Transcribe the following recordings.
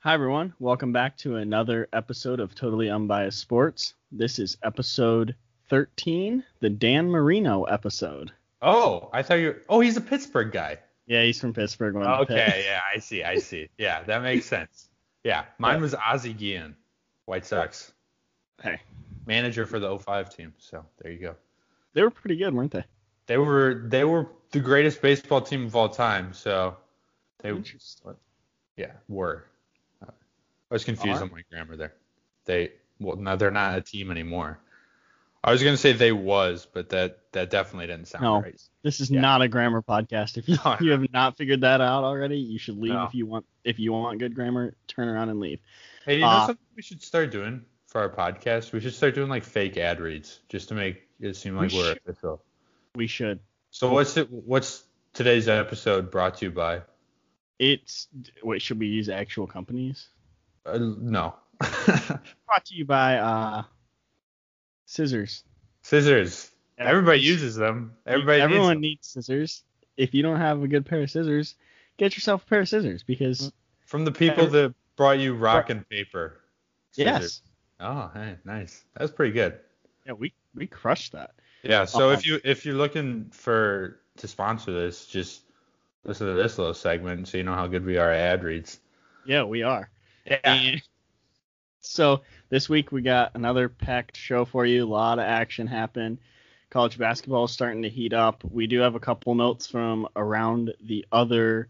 Hi, everyone. Welcome back to another episode of Totally Unbiased Sports. This is episode 13, the Dan Marino episode. Oh, I thought you. were Oh, he's a Pittsburgh guy. Yeah, he's from Pittsburgh. Okay, yeah, I see, I see. Yeah, that makes sense. Yeah, mine was Ozzie Guillen, White Sox Hey, manager for the 05 team. So there you go. they were pretty good, weren't they? They were they were the greatest baseball team of all time. So they Interesting. yeah were. I was confused Are? on my grammar there. They well no they're not a team anymore. I was gonna say they was, but that that definitely didn't sound No. right. This is Yeah. not a grammar podcast. If you, No, you have not figured that out already, you should leave No. if you want. If you want good grammar, turn around and leave. Hey, you know Uh, something we should start doing for our podcast? We should start doing like fake ad reads just to make it seem like we are official. We should. So what's it? What's today's episode brought to you by? It's wait, should we use actual companies? Uh, no. Brought to you by uh, scissors. scissors. Everybody uses them. Everybody Everyone needs needs scissors. If you don't have a good pair of scissors, get yourself a pair of scissors because from the people that brought you rock and paper. yes, Oh, hey, nice. That's pretty good. yeah, we we crushed that. Yeah. So if you if you're looking for to sponsor this, just listen to this little segment so you know how good we are at ad reads. Yeah, we are. Yeah. And so this week we got another packed show for you. A lot of action happened. College basketball is starting to heat up. We do have a couple notes from around the other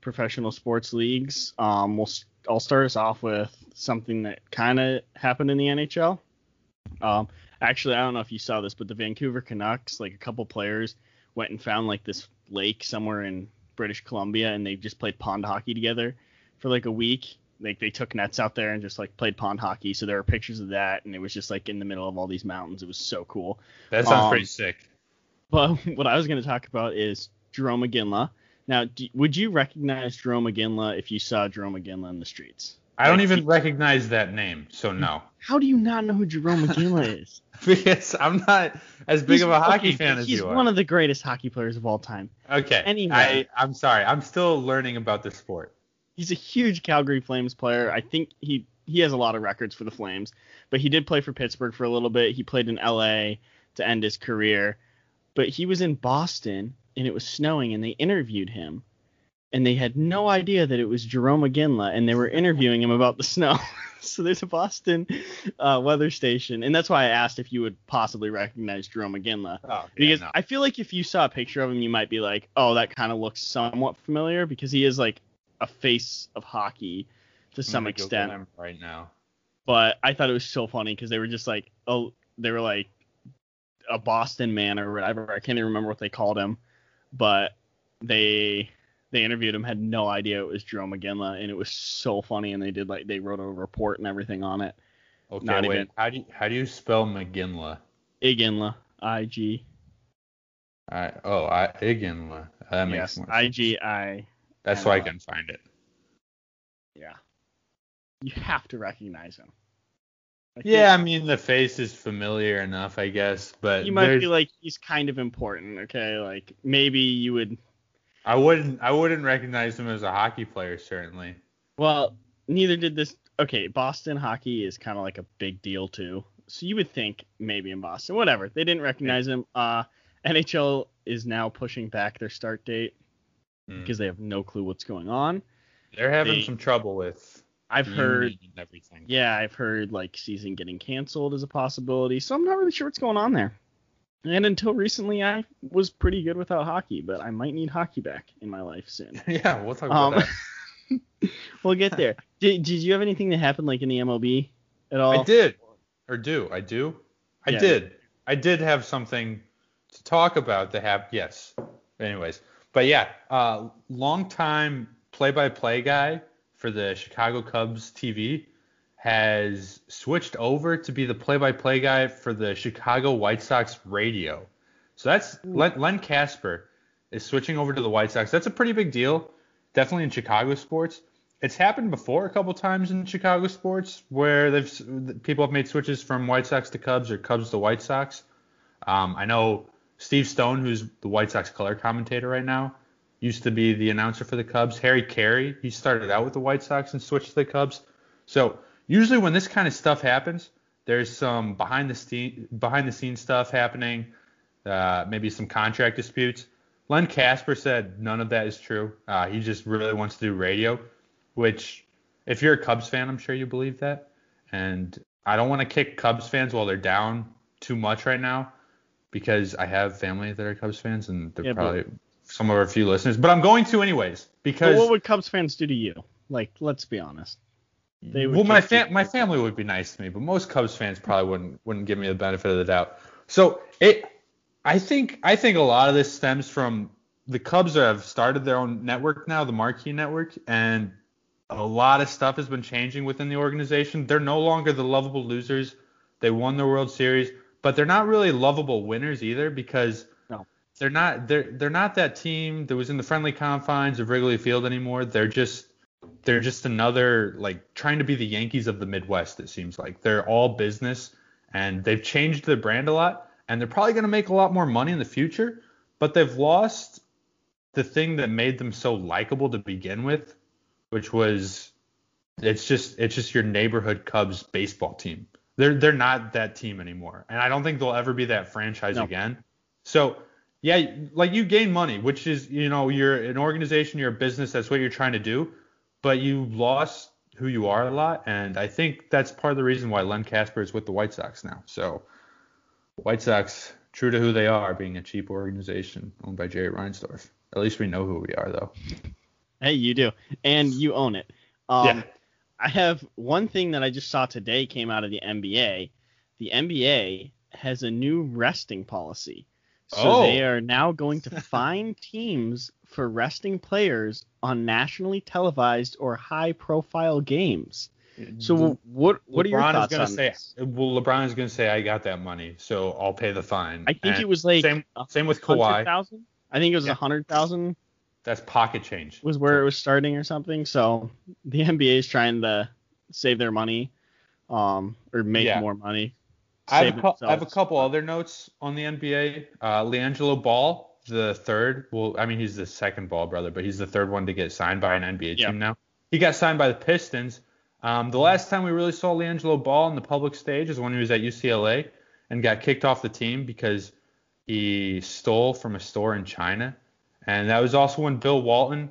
professional sports leagues. Um, we'll I'll start us off with something that kind of happened in the NHL. Um, actually, I don't know if you saw this, but the Vancouver Canucks, like a couple players, went and found like this lake somewhere in British Columbia, and they just played pond hockey together for like a week. Like they took nets out there and just like played pond hockey. So there are pictures of that, and it was just like in the middle of all these mountains. It was so cool. That sounds Um, pretty sick. But what I was going to talk about is Jarome Iginla. Now, do, would you recognize Jarome Iginla if you saw Jarome Iginla in the streets? I don't like, even he- recognize that name, so no. How do you not know who Jarome Iginla is? because I'm not as big He's- of a hockey okay, fan as you are. He's one of the greatest hockey players of all time. okay. Anyway. I, I'm sorry. I'm still learning about the sport. He's a huge Calgary Flames player. I think he he has a lot of records for the Flames, but he did play for Pittsburgh for a little bit. He played in LA to end his career, but he was in Boston and it was snowing and they interviewed him, and they had no idea that it was Jarome Iginla and they were interviewing him about the snow. so there's a Boston uh, weather station, and that's why I asked if you would possibly recognize Jarome Iginla. Oh, Because no. I feel like if you saw a picture of him, you might be like, oh, that kind of looks somewhat familiar because he is like a face of hockey to some extent. right now. But I thought it was so funny because they were just like, oh, they were like a Boston man or whatever. I can't even remember what they called him, but they they interviewed him, had no idea it was Jarome Iginla, and it was so funny. And they did like they wrote a report and everything on it. Okay, Not wait. even- How do you, how do you spell McGinley? Iginla, I G. I, oh, I Iginla. That makes Yes, I. G I. That's why I can find it. Yeah. You have to recognize him. Like, Yeah, I mean the face is familiar enough, I guess, but You might there's- be like he's kind of important, okay? Like maybe you would I wouldn't I wouldn't recognize him as a hockey player certainly. well, neither did this okay, Boston hockey is kind of like a big deal too. So you would think maybe in Boston. Whatever. They didn't recognize him. Uh NHL is now pushing back their start date Hmm. because they have no clue what's going on. They're having they- some trouble with I've the heard and everything. yeah, I've heard like season getting canceled is a possibility. So I'm not really sure what's going on there. And until recently, I was pretty good without hockey, but I might need hockey back in my life soon. Yeah, we'll talk about Um, that. we'll get there. Did, did you have anything that happened like in the MLB at all? I did. Or do. I do. I Yeah. did. I did have something to talk about that happened. Yes. Anyways. But yeah, uh, longtime play-by-play guy for the Chicago Cubs TV has switched over to be the play-by-play guy for the Chicago White Sox radio. So that's Len, Len Kasper is switching over to the White Sox. That's a pretty big deal, definitely in Chicago sports. It's happened before a couple times in Chicago sports where they've people have made switches from White Sox to Cubs or Cubs to White Sox. Um, I know Steve Stone, who's the White Sox color commentator right now, used to be the announcer for the Cubs. Harry Caray, he started out with the White Sox and switched to the Cubs. So usually when this kind of stuff happens, there's some behind the scene behind the scenes stuff happening, uh, maybe some contract disputes. Len Kasper said none of that is true. Uh, he just really wants to do radio, which if you're a Cubs fan, I'm sure you believe that. And I don't want to kick Cubs fans while they're down too much right now because I have family that are Cubs fans and they're Yeah, but- probably some of our few listeners. But I'm going to anyways because what would Cubs fans do to you? Like, let's be honest. They would well, my fam- my family would be nice to me, but most Cubs fans probably wouldn't wouldn't give me the benefit of the doubt. So it, I think I think a lot of this stems from the Cubs have started their own network now, the Marquee Network, and a lot of stuff has been changing within the organization. They're no longer the lovable losers. They won the World Series, but they're not really lovable winners either because No. they're not they're they're not that team that was in the friendly confines of Wrigley Field anymore. They're just they're just another like trying to be the Yankees of the Midwest. It seems like they're all business and they've changed their brand a lot and they're probably going to make a lot more money in the future. But they've lost the thing that made them so likable to begin with, which was it's just it's just your neighborhood Cubs baseball team. They're they're not that team anymore, and I don't think they'll ever be that franchise No. again. So yeah, like you gain money, which is you know you're an organization, you're a business, that's what you're trying to do, but you lost who you are a lot, and I think that's part of the reason why Len Kasper is with the White Sox now. So White Sox, true to who they are, being a cheap organization owned by Jerry Reinsdorf. At least we know who we are, though. Hey, you do, and you own it. Um, Yeah. I have one thing that I just saw today came out of the NBA. The NBA has a new resting policy. So Oh. they are now going to fine teams for resting players on nationally televised or high-profile games. So what what are your LeBron thoughts is gonna on say, this? well, LeBron is gonna say, I got that money, so I'll pay the fine. I think And it was like same, same with Kawhi. I think it was a Yeah. hundred thousand That's pocket change. was where it was starting or something. So the NBA is trying to save their money, um, or make Yeah. more money. I have, a I have a couple other notes on the NBA. Uh, LiAngelo Ball, the third. Well, I mean he's the second Ball brother, but he's the third one to get signed by an NBA Yeah. team now. He got signed by the Pistons. Um, the last time we really saw LiAngelo Ball on the public stage is when he was at UCLA and got kicked off the team because he stole from a store in China. And that was also when Bill Walton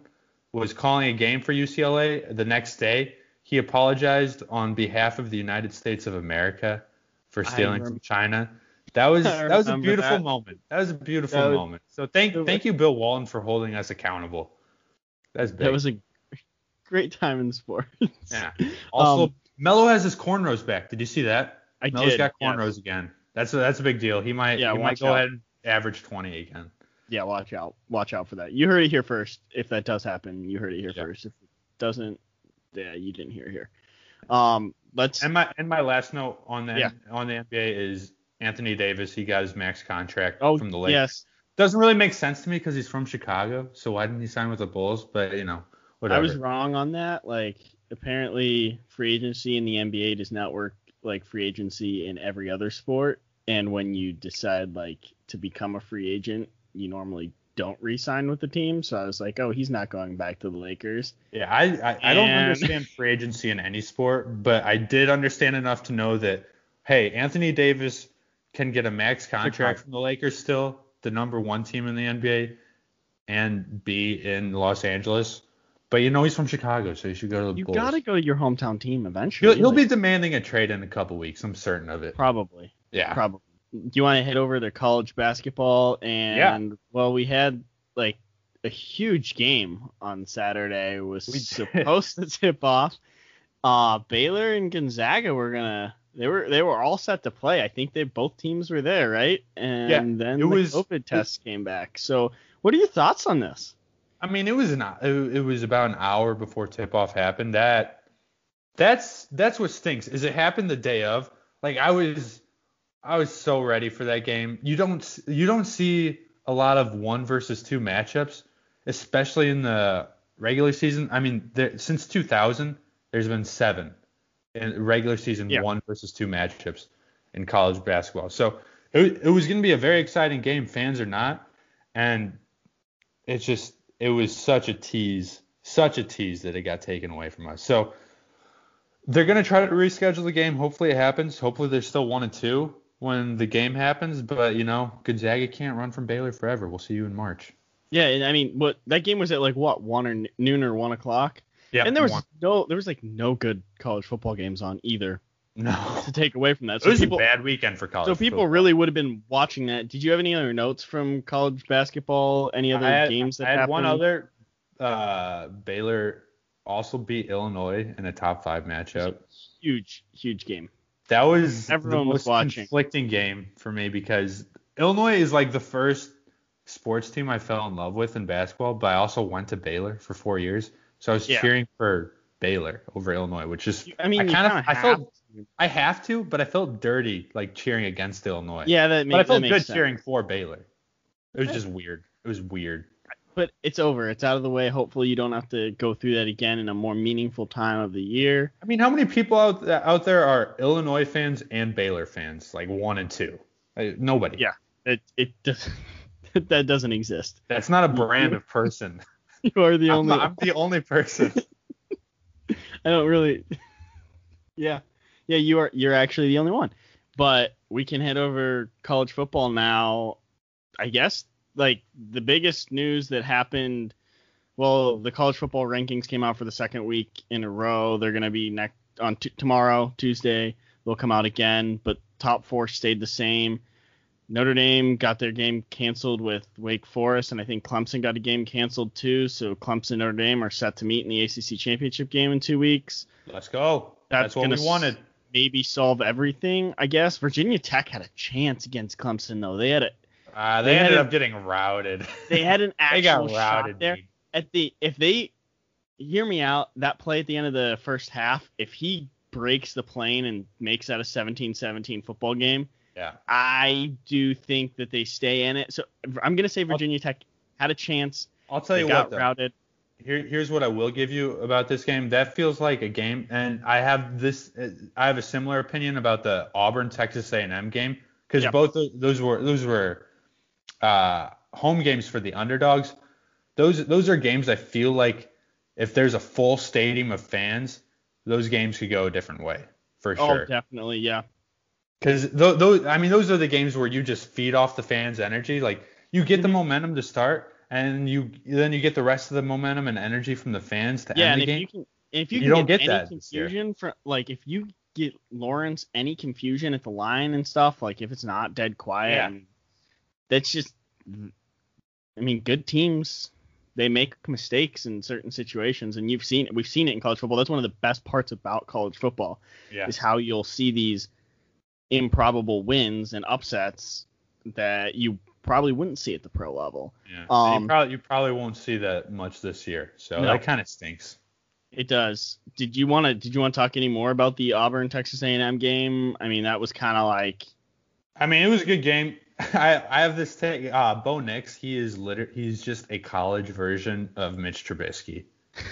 was calling a game for UCLA the next day. He apologized on behalf of the United States of America for stealing from China. That was that was a beautiful that. moment. That was a beautiful was- moment. So thank thank you Bill Walton for holding us accountable. That's big. That was a great time in sports. yeah. Also, Um, Melo has his cornrows back. Did you see that? I Melo's did. got yes. cornrows again. That's a, that's a big deal. He might Yeah, he might go out. ahead and average 20 again. Yeah, watch out. Watch out for that. You heard it here first. If that does happen, you heard it here Yeah. first. If it doesn't, yeah, you didn't hear it here. Um, let's. And my and my last note on the Yeah. on the NBA is Anthony Davis. He got his max contract oh, from the Lakers. yes. Doesn't really make sense to me because he's from Chicago. So why didn't he sign with the Bulls? But you know, whatever. I was wrong on that. Like, apparently, free agency in the NBA does not work like free agency in every other sport. And when you decide like to become a free agent, you normally don't re-sign with the team. So I was like, oh, he's not going back to the Lakers. Yeah, I I, I don't understand free agency in any sport, but I did understand enough to know that hey, Anthony Davis can get a max contract contract. from the Lakers still, the number one team in the NBA, and be in Los Angeles. But you know he's from Chicago, so he should go to the You Bulls. got to go to your hometown team eventually. He'll, he'll be demanding a trade in a couple weeks. I'm certain of it. probably. Yeah. Probably. Do you want to head over to college basketball? And well, we had like a huge game on Saturday. It was We supposed to tip off. Uh, Baylor and Gonzaga were gonna. They were they were all set to play. I think they both teams were there, right? And Yeah, then it the was- COVID tests came back. So, what are your thoughts on this? I mean, it was an it, it was about an hour before tip off happened. That that's that's what stinks. Is it happened the day of? Like I was I was so ready for that game. You don't you don't see a lot of one versus two matchups, especially in the regular season. I mean, there, since 2000, there's been seven in regular season Yeah. one versus two matchups in college basketball. So it, it was going to be a very exciting game, fans or not, and it's just it was such a tease, such a tease that it got taken away from us. So they're gonna try to reschedule the game. Hopefully it happens. Hopefully they're still one and two when the game happens. But you know, Gonzaga can't run from Baylor forever. We'll see you in March. Yeah, and I mean, what that game was at like what one or noon or one o'clock. Yeah, and there was one. no, there was like no good college football games on either no. to take away from that. It So was people, a bad weekend for college. so people football. really would have been watching that. Did you have any other notes from college basketball? Any other had, games that I had happened? one other. Uh, Baylor also beat Illinois in a top five matchup. huge, huge game. That was Everyone the was most watching. conflicting game for me because Illinois is like the first sports team I fell in love with in basketball, but I also went to Baylor for four years, so I was Yeah. cheering for Baylor over Illinois, which is I mean, I kind of I have felt to. I have to, but I felt dirty like cheering against Illinois. Yeah, that makes but I felt good sense. cheering for Baylor. It was just weird. It was weird. But it's over. It's out of the way. Hopefully, you don't have to go through that again in a more meaningful time of the year. I mean, how many people out th- out there are Illinois fans and Baylor fans, like one and two? Like, nobody. Yeah. It it does, that doesn't exist. That's not a brand of person. You are the I'm, only. I'm the only person. I don't really. yeah, yeah, you are. You're actually the only one. But we can head over college football now. I guess like the biggest news that happened. Well, the college football rankings came out for the second week in a row. They're gonna be next on t- tomorrow, Tuesday. They'll come out again, but top four stayed the same. Notre Dame got their game canceled with Wake Forest, and I think Clemson got a game canceled too. So Clemson and Notre Dame are set to meet in the ACC championship game in two weeks. Let's go. That's That's, what we wanted. Maybe solve everything, I guess. Virginia Tech had a chance against Clemson though. They had a Uh, they they, ended a- up getting routed. they had an they actual got shot routed. there dude. at the if they hear me out that play at the end of the first half if he breaks the plane and makes that a 17-17 football game Yeah. I do think that they stay in it so I'm gonna say Virginia Tech had a chance I'll tell you got what. Though. routed Here, here's what I will give you about this game. That feels like a game, and I have this. I have a similar opinion about the Auburn Texas A&M game because Yeah. both of those were those were uh, home games for the underdogs. Those those are games I feel like if there's a full stadium of fans, those games could go a different way for oh sure. definitely yeah Because those, I mean, those are the games where you just feed off the fans' energy. Like you get the Mhm. momentum to start, and you then you get the rest of the momentum and energy from the fans to yeah end and the if game. you can if you, You can don't get, get any that confusion from like if you get Lawrence any confusion at the line and stuff like if it's not dead quiet Yeah. and that's just I mean good teams they make mistakes in certain situations and you've seen it we've seen it in college football that's one of the best parts about college football yeah. is how you'll see these improbable wins and upsets that you probably wouldn't see at the pro level yeah. Um, you probably you probably won't see that much this year, so No. that kind of stinks. It does. Did you want to? Did you want to talk any more about the Auburn Texas A&M game? I mean, that was kind of like I mean, it was a good game. I I have this take. Uh, Bo Nix, he is liter- he's just a college version of Mitch Trubisky.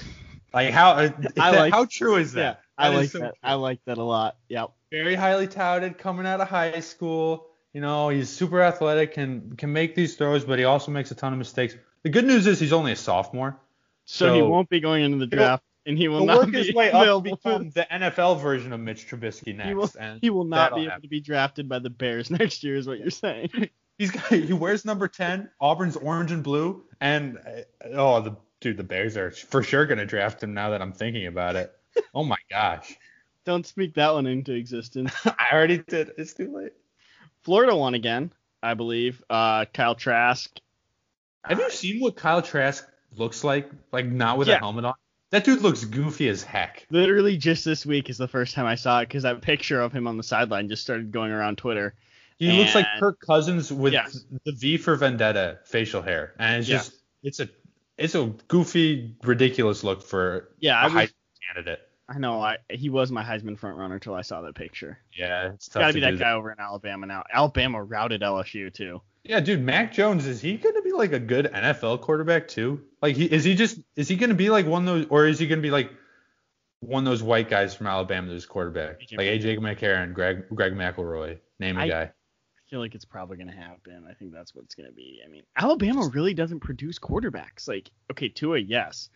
Like how I like- how true is that? I That like so that. true. I like that a lot. Yep. very highly touted coming out of high school. You know, he's super athletic and can make these throws, but he also makes a ton of mistakes. The good news is he's only a sophomore. So, he won't be going into the draft, and he will He'll not work be his way up become the NFL version of Mitch Trubisky next. He will, and he will not be able happen. to be drafted by the Bears next year, is what you're saying. He's got, he wears number 10, Auburn's orange and blue, and uh, oh, the dude, the Bears are for sure gonna draft him now that I'm thinking about it. Oh my gosh, Don't speak that one into existence. I already did. It's too late. Florida won again, I believe. Uh, Kyle Trask. Have you seen what Kyle Trask looks like? Like not with Yeah. a helmet on. That dude looks goofy as heck. Literally just this week is the first time I saw it because that picture of him on the sideline just started going around Twitter. He looks like And- Kirk Cousins with Yes. the V for Vendetta facial hair, and it's Yeah. just it's a it's a goofy, ridiculous look for Yeah, a I was, high candidate. I know. I he was my Heisman front runner until I saw that picture. Yeah, it's It's tough gotta to be that do guy over in Alabama now. Alabama routed LSU too. Yeah, dude, Mac Jones is he gonna be like a good NFL quarterback too? Like, he is he just is he gonna be like one of those, or is he gonna be like one of those white guys from Alabama that's quarterback, like AJ McCarron, Greg Greg McElroy, name a I- guy. I feel like it's probably going to happen. I think that's what's going to be. I mean, Alabama really doesn't produce quarterbacks. Like, okay, Tua, yes,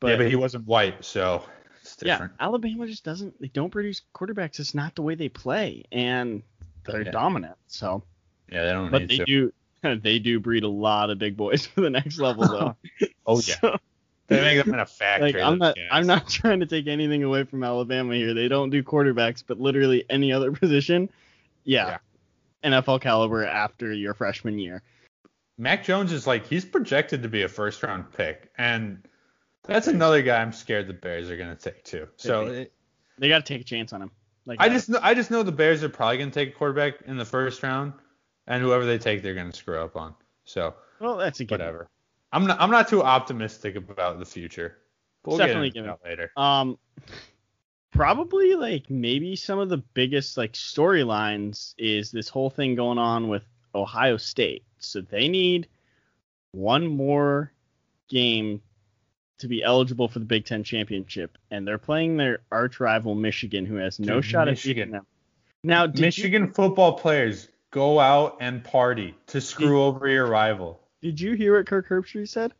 but yeah, but he wasn't white, so it's different. Yeah, Alabama just doesn't. They don't produce quarterbacks. It's not the way they play, and they're yeah. dominant. So yeah, they don't. But they to. do. They do breed a lot of big boys for the next level, though. oh yeah. So, they make them in a factory. Like, I'm not. I'm not trying to take anything away from Alabama here. They don't do quarterbacks, but literally any other position, yeah, yeah. NFL caliber after your freshman year. Mac Jones is like he's projected to be a first round pick, and that's another guy I'm scared the Bears are gonna take too. So it, they got to take a chance on him. Like I just know, I just know the Bears are probably gonna take a quarterback in the first round, and whoever they take, they're gonna screw up on. So well, that's a good whatever. I'm not I'm not too optimistic about the future. We'll definitely get into that later. Um, probably like maybe some of the biggest like storylines is this whole thing going on with Ohio State. So they need one more game to be eligible for the Big Ten championship, and they're playing their arch rival Michigan, who has no Dude, shot Michigan. at beating them. Now, Michigan you, football players go out and party to screw did, over your rival. Did you hear what Kirk Herbstreit said?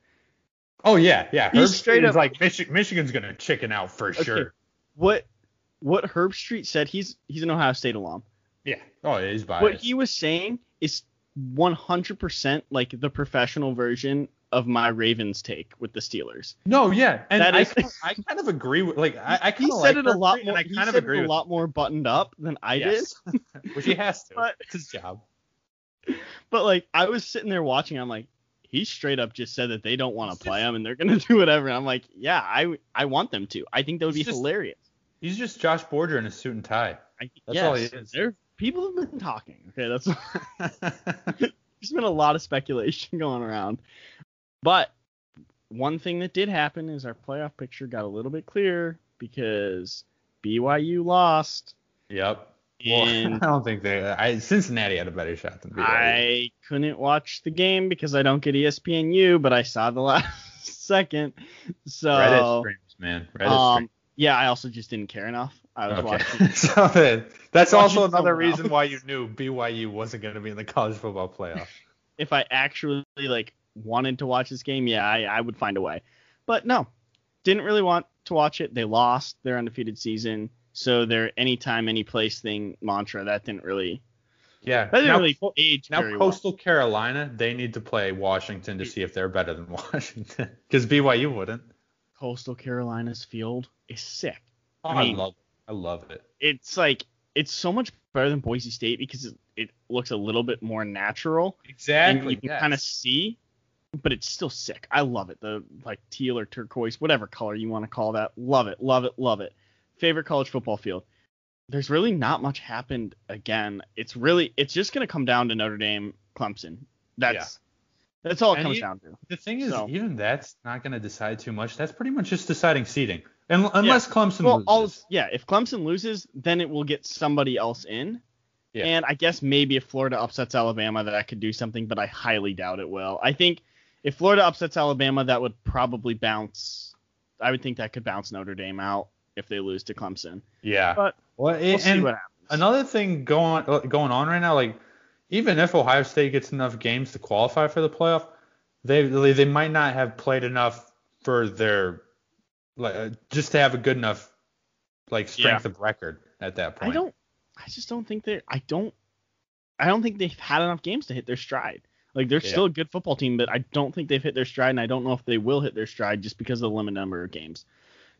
Oh yeah, yeah. He's straight up like Michi- Michigan's gonna chicken out for okay. sure. What what Herbstreit said? He's he's an Ohio State alum. Yeah. Oh, yeah, he's biased. What he was saying is 100% like the professional version of my Ravens take with the Steelers. No, yeah, and that I, is, I kind of agree with like I, I kind of like it a lot more. I kind of agree a lot more buttoned up than I yes. did. Which he has to. but, it's his job. But like I was sitting there watching, I'm like, he straight up just said that they don't want to play him and they're gonna do whatever. And I'm like, yeah, I I want them to. I think that would be just, hilarious. He's just Josh Borger in a suit and tie. I, that's yes, all he is. There, people have been talking. Okay, that's. there's been a lot of speculation going around. But one thing that did happen is our playoff picture got a little bit clearer because BYU lost. Yep. Well, I don't think they. I, Cincinnati had a better shot than BYU. I couldn't watch the game because I don't get ESPNU, but I saw the last second. So Reddit streams, man. Reddit um, streams. Yeah, I also just didn't care enough. I was okay. watching. so that's also another reason why you knew BYU wasn't going to be in the college football playoff. if I actually like wanted to watch this game, yeah, I, I would find a way. But no, didn't really want to watch it. They lost their undefeated season, so their anytime, any place thing mantra that didn't really. Yeah, that didn't now, really age now Coastal well. Carolina, they need to play Washington to see if they're better than Washington, because BYU wouldn't. Coastal Carolina's field is sick. Oh, I, mean, I love it. I love it. It's like it's so much better than Boise State because it, it looks a little bit more natural. Exactly. You can yes. kind of see but it's still sick. I love it. The like teal or turquoise, whatever color you want to call that. Love it, love it, love it. Favorite college football field. There's really not much happened again. It's really it's just gonna come down to Notre Dame, Clemson. That's yeah. that's all it and comes down to. The thing is, so, even that's not gonna decide too much. That's pretty much just deciding seeding. And unless yeah. Clemson well, loses. All, yeah, if Clemson loses, then it will get somebody else in. Yeah. And I guess maybe if Florida upsets Alabama, that I could do something, but I highly doubt it will. I think if Florida upsets Alabama, that would probably bounce. I would think that could bounce Notre Dame out if they lose to Clemson. Yeah. But well, it, we'll see what happens. Another thing going going on right now, like even if Ohio State gets enough games to qualify for the playoff, they they might not have played enough for their like uh, just to have a good enough like strength yeah. of record at that point. I don't. I just don't think they. I don't. I don't think they've had enough games to hit their stride. Like they're yeah. still a good football team, but I don't think they've hit their stride, and I don't know if they will hit their stride just because of the limited number of games.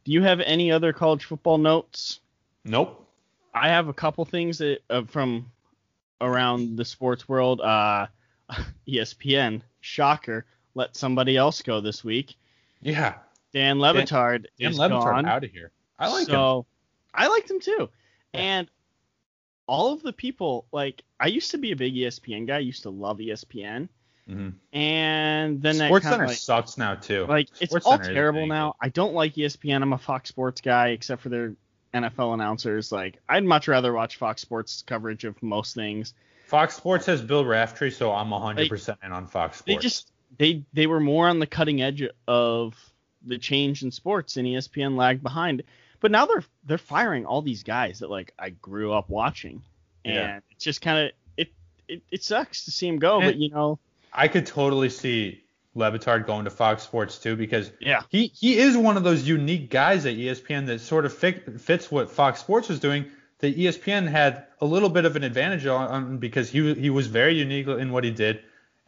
Do you have any other college football notes? Nope. I have a couple things that, uh, from around the sports world. Uh, ESPN, shocker, let somebody else go this week. Yeah. Dan Le Batard Dan, Dan Le Batard gone. out of here. I like so, him. I liked him too. Yeah. And all of the people like I used to be a big ESPN guy. I used to love ESPN. Mm-hmm. And then Sports Center like, sucks now too. Like it's Sports all Center terrible now. I don't like ESPN. I'm a Fox Sports guy, except for their NFL announcers. Like I'd much rather watch Fox Sports coverage of most things. Fox Sports has Bill Raftery, so I'm 100% like, in on Fox Sports. They just they they were more on the cutting edge of the change in sports, and ESPN lagged behind. But now they're they're firing all these guys that like I grew up watching, and yeah. it's just kind of it it, it sucks to see him go, but you know, I could totally see Le Batard going to Fox Sports too because yeah, he he is one of those unique guys at ESPN that sort of fit, fits what Fox Sports was doing. That ESPN had a little bit of an advantage on, on because he he was very unique in what he did,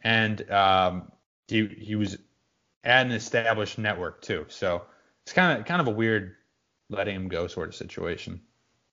and um, he he was at an established network too. So it's kind of kind of a weird letting him go sort of situation.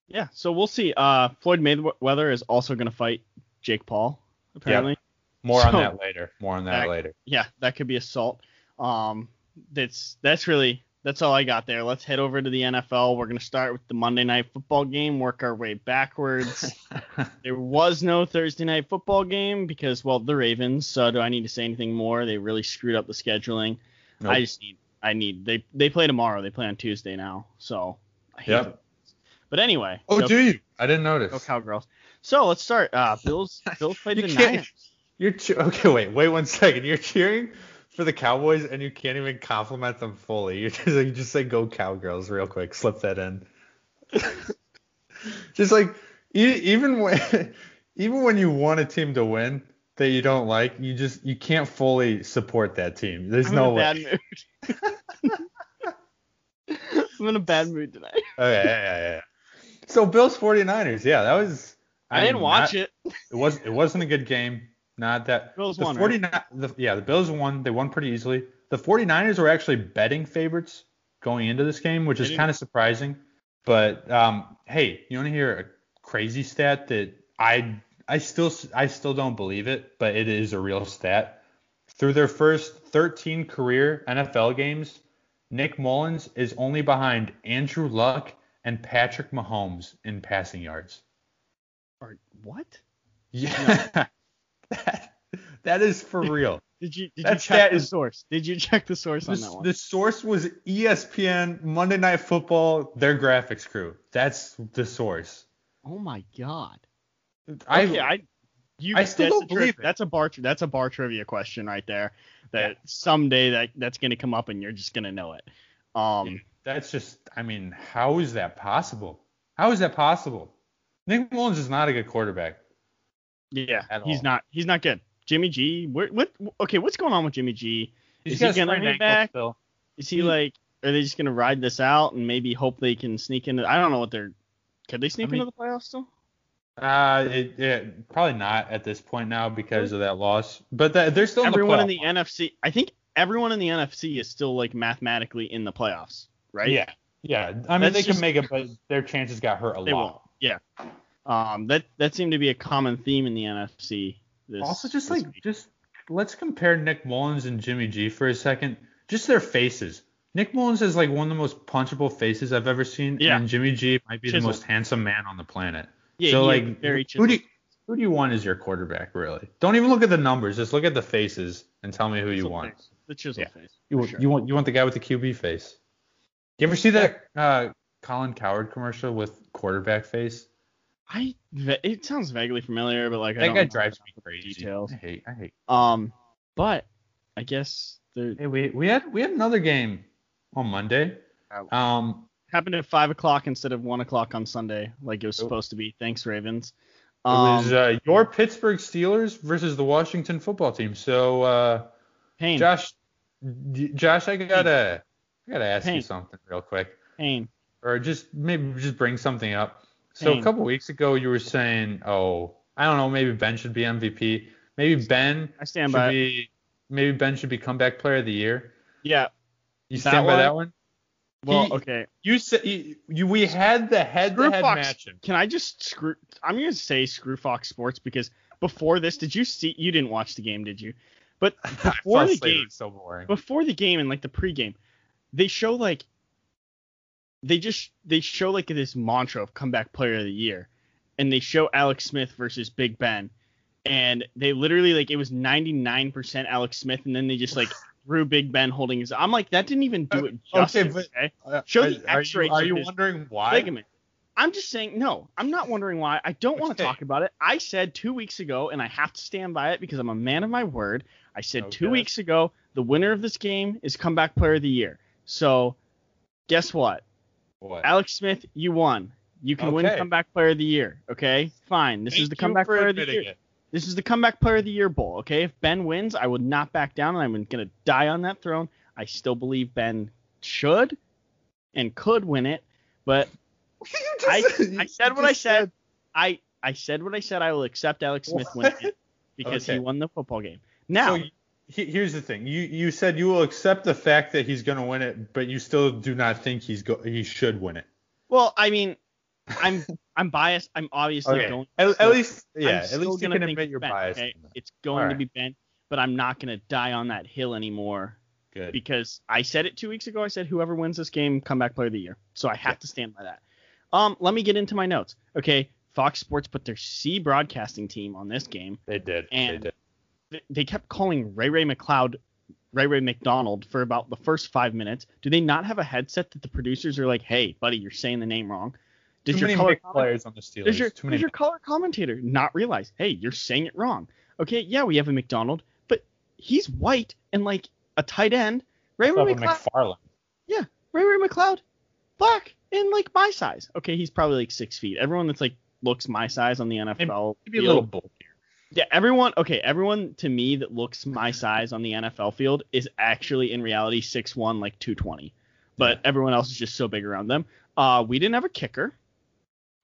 yeah. So we'll see. Uh, Floyd Mayweather is also going to fight Jake Paul apparently. More on that later. More on that Back- later. yeah, that could be assault. Um, that's that's really that's all I got there. Let's head over to the NFL. We're gonna start with the Monday night football game, work our way backwards. there was no Thursday night football game because well the Ravens. So do I need to say anything more? They really screwed up the scheduling. Nope. I just need I need they they play tomorrow. They play on Tuesday now. So I hate Yep. them. But anyway, oh, go, do you? I didn't notice. go Cowgirls. So let's start. Uh, Bills Bills played You the can't- Niners. You're che- okay. Wait, wait one second. You're cheering for the Cowboys and you can't even compliment them fully. You're just like you just say "Go Cowgirls" real quick. Slip that in. just like e- even when even when you want a team to win that you don't like, you just you can't fully support that team. There's I'm no in a way. bad mood. I'm in a bad mood tonight. Okay, yeah, yeah, yeah. So Bills 49ers, yeah, that was. I, didn't mean, watch not- it. It was it wasn't a good game. Not that Bills the won, 49 the, yeah, the Bills won. They won pretty easily. The 49ers were actually betting favorites going into this game, which is kind of surprising. But um, hey, you want to hear a crazy stat that I I still I still don't believe it, but it is a real stat. Through their first 13 career NFL games, Nick Mullens is only behind Andrew Luck and Patrick Mahomes in passing yards. Or what? Yeah. that, that is for real. Did you did That you check the is- source? Did you check the source on The, that one? the source was ESPN, Monday Night Football, their graphics crew. That's the source. oh my god. I, okay, I you I still that's don't believe it. That's a bar that's a bar trivia question right there. That someday that that's gonna come up and you're just gonna know it. Um that's just, I mean, how is that possible? How is that possible? Nick Mullens is not a good quarterback. yeah, he's all. not he's not good. Jimmy G, where, what okay, what's going on with Jimmy G? He's Is he gonna be back? still. Is he He- like are they just gonna ride this out and maybe hope they can sneak into I don't know what they're could they sneak I mean- into the playoffs still? Uh, it, it, probably not at this point now because of that loss. But that, they're still everyone in in the NFC I think everyone in the NFC is still like mathematically in the playoffs, right? Yeah, yeah. I mean, That's they just- can make it, but their chances got hurt a They lot. won't. Yeah. Um, that that seemed to be a common theme in the NFC. This, Also, just like week. just let's compare Nick Mullens and Jimmy G for a second. Just their faces. Nick Mullens is like one of the most punchable faces I've ever seen, Yeah. and Jimmy G might be the most handsome man on the planet. Yeah, so he like, is very who do you, who do you want as your quarterback, really? Don't even look at the numbers. Just look at the faces and tell me who you want. face. The chisel Yeah. face. You, want sure. you want you want the guy with the QB face. You ever see that uh, Colin Cowherd commercial with quarterback face? I it sounds vaguely familiar, but like I don't guy know drives enough me crazy. Details. I hate I hate. Um, but I guess there Hey, we we had we had another game on Monday. Um, happened at five o'clock instead of one o'clock on Sunday, like it was supposed to be. Thanks, Ravens. it Um, was uh, your Pittsburgh Steelers versus the Washington Football Team. So, uh, Payne, Josh, Josh, I gotta I gotta ask you something real quick, Payne. or just maybe just bring something up. So Payne. a couple weeks ago, you were saying, oh, I don't know, maybe Ben should be MVP. Maybe Ben I stand should by. be maybe Ben should be comeback player of the year. Yeah. You That stand by one? that one? Well, He- okay. You said you, you we had the head-to-head Fox. match. Can I just screw? I'm gonna say screw Fox Sports because before this, did you see? You didn't watch the game, did you? But before the game, so boring. before the game and like the pregame, they show like they just they show like this mantra of comeback player of the year, and they show Alex Smith versus Big Ben, and they literally like it was 99% Alex Smith, and then they just like threw Big Ben holding his. I'm like that didn't even do it Uh, okay, justice. but- okay? Uh, Show the are X-rays you, are you wondering why? ligament. I'm just saying, no, I'm not wondering why. I don't want to talk about it. I said two weeks ago, and I have to stand by it because I'm a man of my word. I said two weeks ago, the winner of this game is comeback player of the year. So, guess what? What? Alex Smith, you won. You can win comeback player of the year. Okay, fine. This is the comeback player of the year. it. This is the comeback player of the year bowl. Okay, if Ben wins, I would not back down, and I'm gonna die on that throne. I still believe Ben should and could win it, but I, I said what I said. I I said what I said. I will accept Alex Smith winning it because Okay. he won the football game. Now, So he, here's the thing. You you said you will accept the fact that he's going to win it, but you still do not think he's go he should win it. well, I mean, I'm I'm biased. I'm obviously going. At, at least I'm yeah. At least you can admit you're Ben, biased. okay? It's going to be Ben, but I'm not gonna die on that hill anymore Good. because I said it two weeks ago. I said whoever wins this game, comeback player of the year. So I have to stand by that. Um, let me get into my notes. Okay, Fox Sports put their C broadcasting team on this game. They did. they and- did. They kept calling Ray Ray McCloud Ray Ray McDonald for about the first five minutes. Do they not have a headset that the producers are like, "Hey, buddy, you're saying the name wrong"? Too your color players on the Steelers. does your, does your color commentator not realize, hey, you're saying it wrong? Okay, yeah, we have a McDonald, but he's white and like a tight end. Ray Ray McCloud, McFarland. Yeah, Ray Ray McCloud, black and like my size. Okay, he's probably like six feet. Everyone that's like looks my size on the NFL Maybe a field- little bulkier. Yeah, everyone. Okay, everyone to me that looks my size on the NFL field is actually in reality six one, like 220. But Yeah. everyone else is just so big around them. Uh, we didn't have a kicker,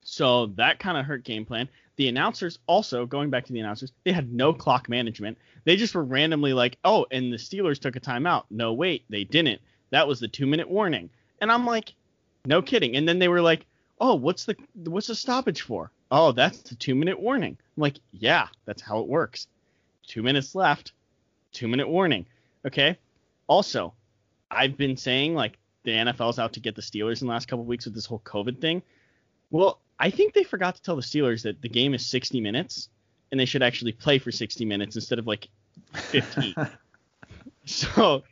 so that kind of hurt game plan. The announcers also, going back to the announcers, they had no clock management. They just were randomly like, oh, and the Steelers took a timeout. No, wait, they didn't. That was the two minute warning. And I'm like, no kidding. And then they were like, oh, what's the what's the stoppage for? Oh, that's the two minute warning. I'm like, yeah, that's how it works. Two minutes left, two minute warning. Okay. Also, I've been saying like the NFL's out to get the Steelers in the last couple weeks with this whole COVID thing. Well, I think they forgot to tell the Steelers that the game is 60 minutes and they should actually play for 60 minutes instead of like 15. so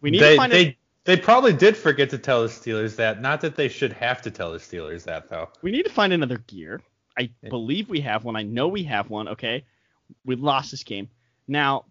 we need they, to find they, a, they probably did forget to tell the Steelers that. Not that they should have to tell the Steelers that though. we need to find another gear. I Yeah. believe we have one. I know we have one. Okay, we lost this game. Now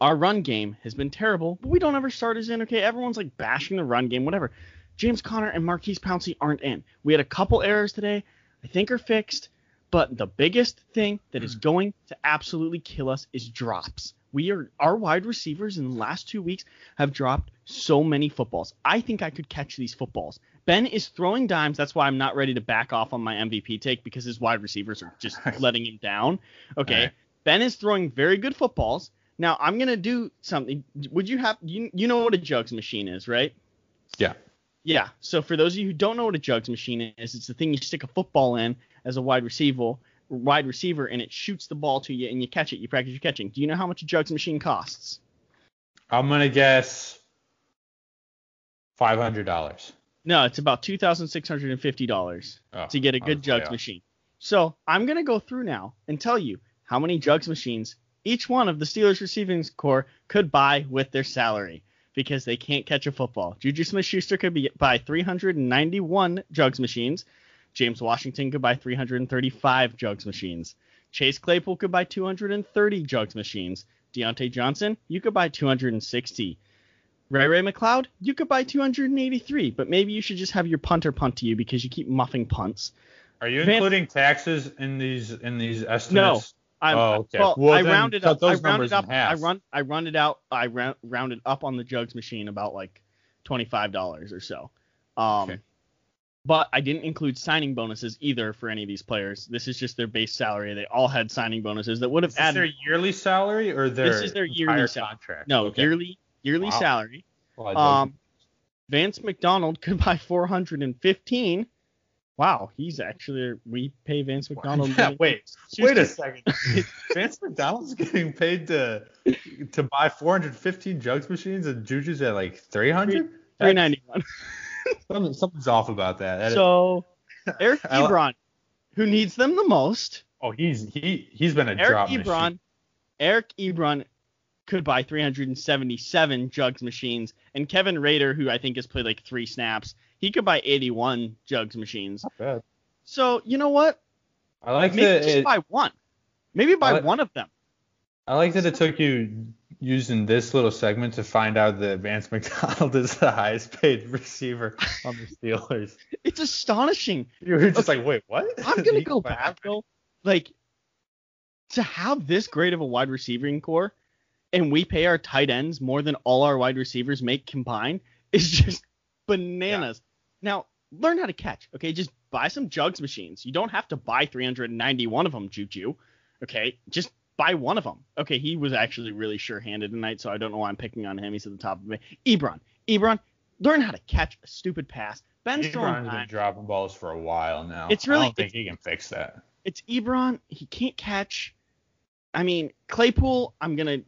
our run game has been terrible, but we don't ever start as in. Okay, everyone's like bashing the run game, whatever. James Conner and Maurkice Pouncey aren't in. We had a couple errors today. I think are fixed, but the biggest thing that is hmm. going to absolutely kill us is drops. We are our wide receivers in the last two weeks have dropped so many footballs. I think I could catch these footballs. Ben is throwing dimes. That's why I'm not ready to back off on my MVP take because his wide receivers are just letting him down. Okay. Alright. Ben is throwing very good footballs. Now I'm gonna do something. Would you have you you know what a jugs machine is, right? Yeah. Yeah. So for those of you who don't know what a jugs machine is, it's the thing you stick a football in as a wide receiver, wide receiver, and it shoots the ball to you and you catch it. You practice your catching. Do you know how much a jugs machine costs? I'm gonna guess five hundred dollars. No, it's about two thousand six hundred and fifty dollars Oh, to get a good jugs machine. So I'm gonna go through now and tell you how many jugs machines each one of the Steelers receiving core could buy with their salary because they can't catch a football. Juju Smith-Schuster could be, buy 391 jugs machines. James Washington could buy 335 jugs machines. Chase Claypool could buy 230 jugs machines. Diontae Johnson, you could buy 260. Ray Ray McCloud, you could buy 283, but maybe you should just have your punter punt to you because you keep muffing punts. Are you Van- including taxes in these in these estimates? I'm, Oh, okay. Well, Well, I rounded up. I rounded up. I run. I rounded out. I round, rounded up on the jugs machine about like twenty five dollars or so. Um, Okay. but I didn't include signing bonuses either for any of these players. This is just their base salary. They all had signing bonuses that would have added. Is their yearly salary or their This is their yearly entire salary. contract? No, Okay. yearly yearly Wow. salary. Well, Um, Vance McDonald could buy four hundred and fifteen. Wow, he's actually we pay Vance McDonald. Yeah, wait, wait a second. Vance McDonald's getting paid to to buy 415 jugs machines and Juju's at like 300. Three ninety one. Something, something's off about that. That- So Eric Ebron, who needs them the most, oh, he's he he's been a Eric drop Ebron, machine. Eric Ebron could buy 377 jugs machines, and Kevin Rader, who I think has played like three snaps, he could buy 81 jugs machines. Not bad. So you know what? I like Maybe that. just It, buy one. Maybe buy like- one of them. I like that it took you using this little segment to find out that Vance McDonald is the highest paid receiver on the Steelers. It's astonishing. You were just Okay. like, wait, what? I'm gonna go back though. Like to have this great of a wide receiving core and we pay our tight ends more than all our wide receivers make combined is just bananas. Now, learn how to catch, okay? Just buy some jugs machines. You don't have to buy 391 of them, Juju. Okay? Just buy one of them. Okay, he was actually really sure-handed tonight, so I don't know why I'm picking on him. He's at the top of me. Ebron, Ebron, learn how to catch a stupid pass. Ben's Ebron's been dropping balls for a while now. It's really. I don't think he can fix that. It's Ebron. He can't catch. I mean, Claypool. I'm gonna.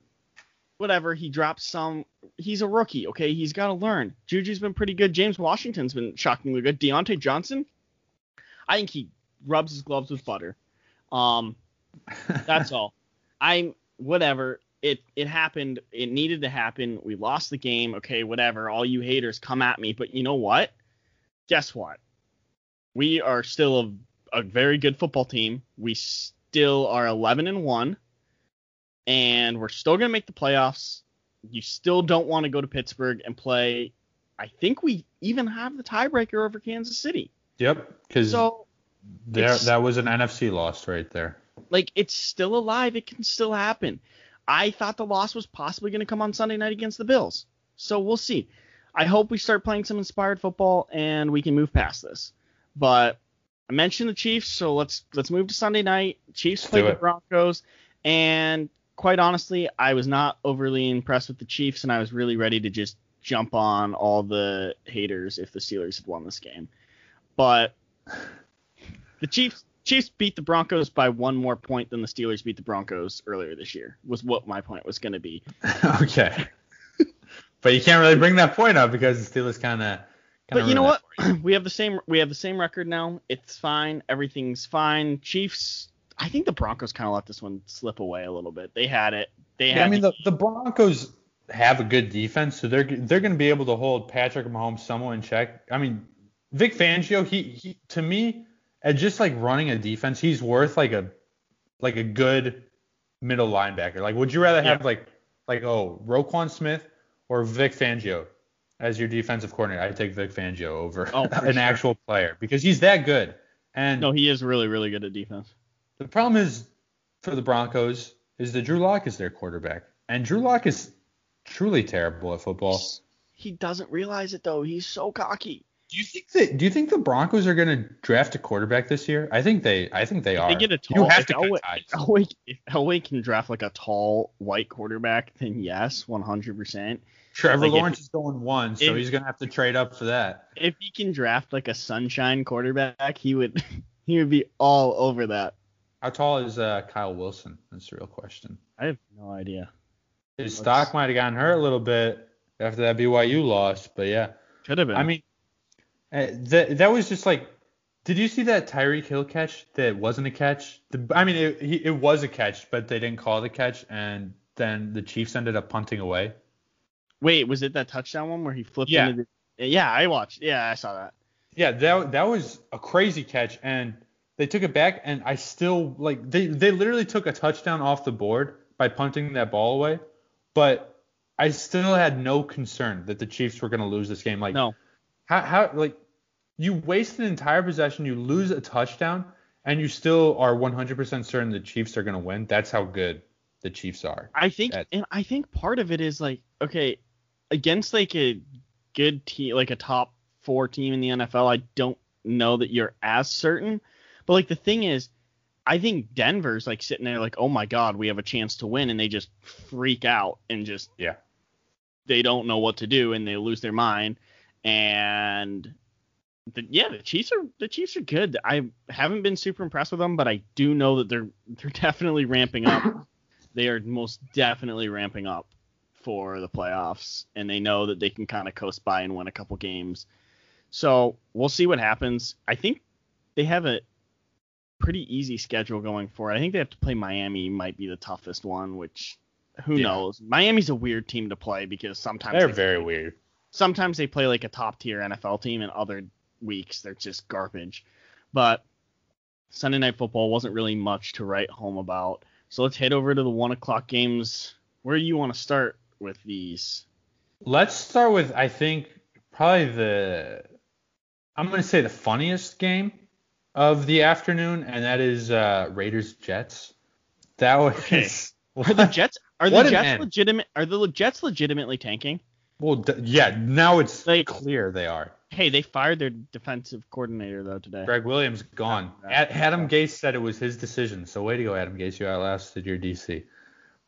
Whatever. He drops some. He's a rookie. Okay, he's got to learn. Juju's been pretty good. James Washington's been shockingly good. Diontae Johnson. I think he rubs his gloves with butter. Um, that's all. I'm whatever. It it happened. It needed to happen. We lost the game. Okay, whatever. All you haters come at me, but you know what? Guess what? We are still a, a very good football team. We still are 11 and one, and we're still gonna make the playoffs. You still don't want to go to Pittsburgh and play. I think we even have the tiebreaker over Kansas City. Yep, because so there that was an NFC loss right there. Like it's still alive. It can still happen. I thought the loss was possibly going to come on Sunday night against the Bills. So we'll see. I hope we start playing some inspired football and we can move past this. But I mentioned the Chiefs, so let's let's move to Sunday night. Chiefs play the Broncos, and quite honestly, I was not overly impressed with the Chiefs, and I was really ready to just jump on all the haters if the Steelers had won this game. But the Chiefs Chiefs beat the Broncos by one more point than the Steelers beat the Broncos earlier this year. Was what my point was going to be. okay. but you can't really bring that point up because the Steelers kind of. But you know what? we have the same we have the same record now. It's fine. Everything's fine. Chiefs. I think the Broncos kind of let this one slip away a little bit. They had it. They had. Yeah, I mean, the, the Broncos have a good defense, so they're they're going to be able to hold Patrick Mahomes somewhat in check. I mean, Vic Fangio, he, he to me and just like running a defense, he's worth like a like a good middle linebacker. Like, would you rather have yeah. like like oh Roquan Smith or Vic Fangio as your defensive coordinator? I take Vic Fangio over oh, an sure. actual player because he's that good. And no, he is really really good at defense. The problem is for the Broncos is that Drew Lock is their quarterback, and Drew Lock is truly terrible at football. He doesn't realize it though. He's so cocky. Do you think that? Do you think the Broncos are going to draft a quarterback this year? I think they. I think they if are. They get a tall. You have to Elway, Elway, if Elway can draft like a tall white quarterback, then yes, 100. percent Trevor like Lawrence if, is going one, so if, he's going to have to trade up for that. If he can draft like a sunshine quarterback, he would. he would be all over that. How tall is uh, Kyle Wilson? That's the real question. I have no idea. His Let's... stock might have gotten hurt a little bit after that BYU loss, but yeah. Could have been. I mean, uh, that that was just like, did you see that Tyreek Hill catch that wasn't a catch? The, I mean, it, it was a catch, but they didn't call it a catch, and then the Chiefs ended up punting away. Wait, was it that touchdown one where he flipped yeah. into the? Yeah, I watched. Yeah, I saw that. Yeah, that that was a crazy catch, and they took it back, and I still like they they literally took a touchdown off the board by punting that ball away, but I still had no concern that the Chiefs were going to lose this game. Like, no. How how like you waste an entire possession, you lose a touchdown, and you still are 100% certain the Chiefs are going to win. That's how good the Chiefs are. I think, at, and I think part of it is like, okay, against like a good team, like a top four team in the NFL, I don't know that you're as certain. But like the thing is, I think Denver's like sitting there like, oh my god, we have a chance to win, and they just freak out and just yeah, they don't know what to do and they lose their mind and the, yeah, the Chiefs are the Chiefs are good. I haven't been super impressed with them, but I do know that they're they're definitely ramping up. they are most definitely ramping up for the playoffs, and they know that they can kind of coast by and win a couple games. So we'll see what happens. I think they have a pretty easy schedule going forward. I think they have to play Miami, might be the toughest one, which who yeah. knows. Miami's a weird team to play because sometimes they're they very weird sometimes they play like a top tier NFL team, and other weeks they're just garbage. But Sunday Night Football wasn't really much to write home about. So let's head over to the one o'clock games. Where do you want to start with these? Let's start with I think probably the I'm going to say the funniest game of the afternoon, and that is uh, Raiders Jets. That was Okay. Are the Jets are the Jets legitimate? Are the Jets legitimately tanking? well, d- yeah. Now it's Like- clear they are. Hey, they fired their defensive coordinator though today. Gregg Williams gone. Yeah. Ad- Adam Gase said it was his decision. So way to go, Adam Gase. You outlasted your DC.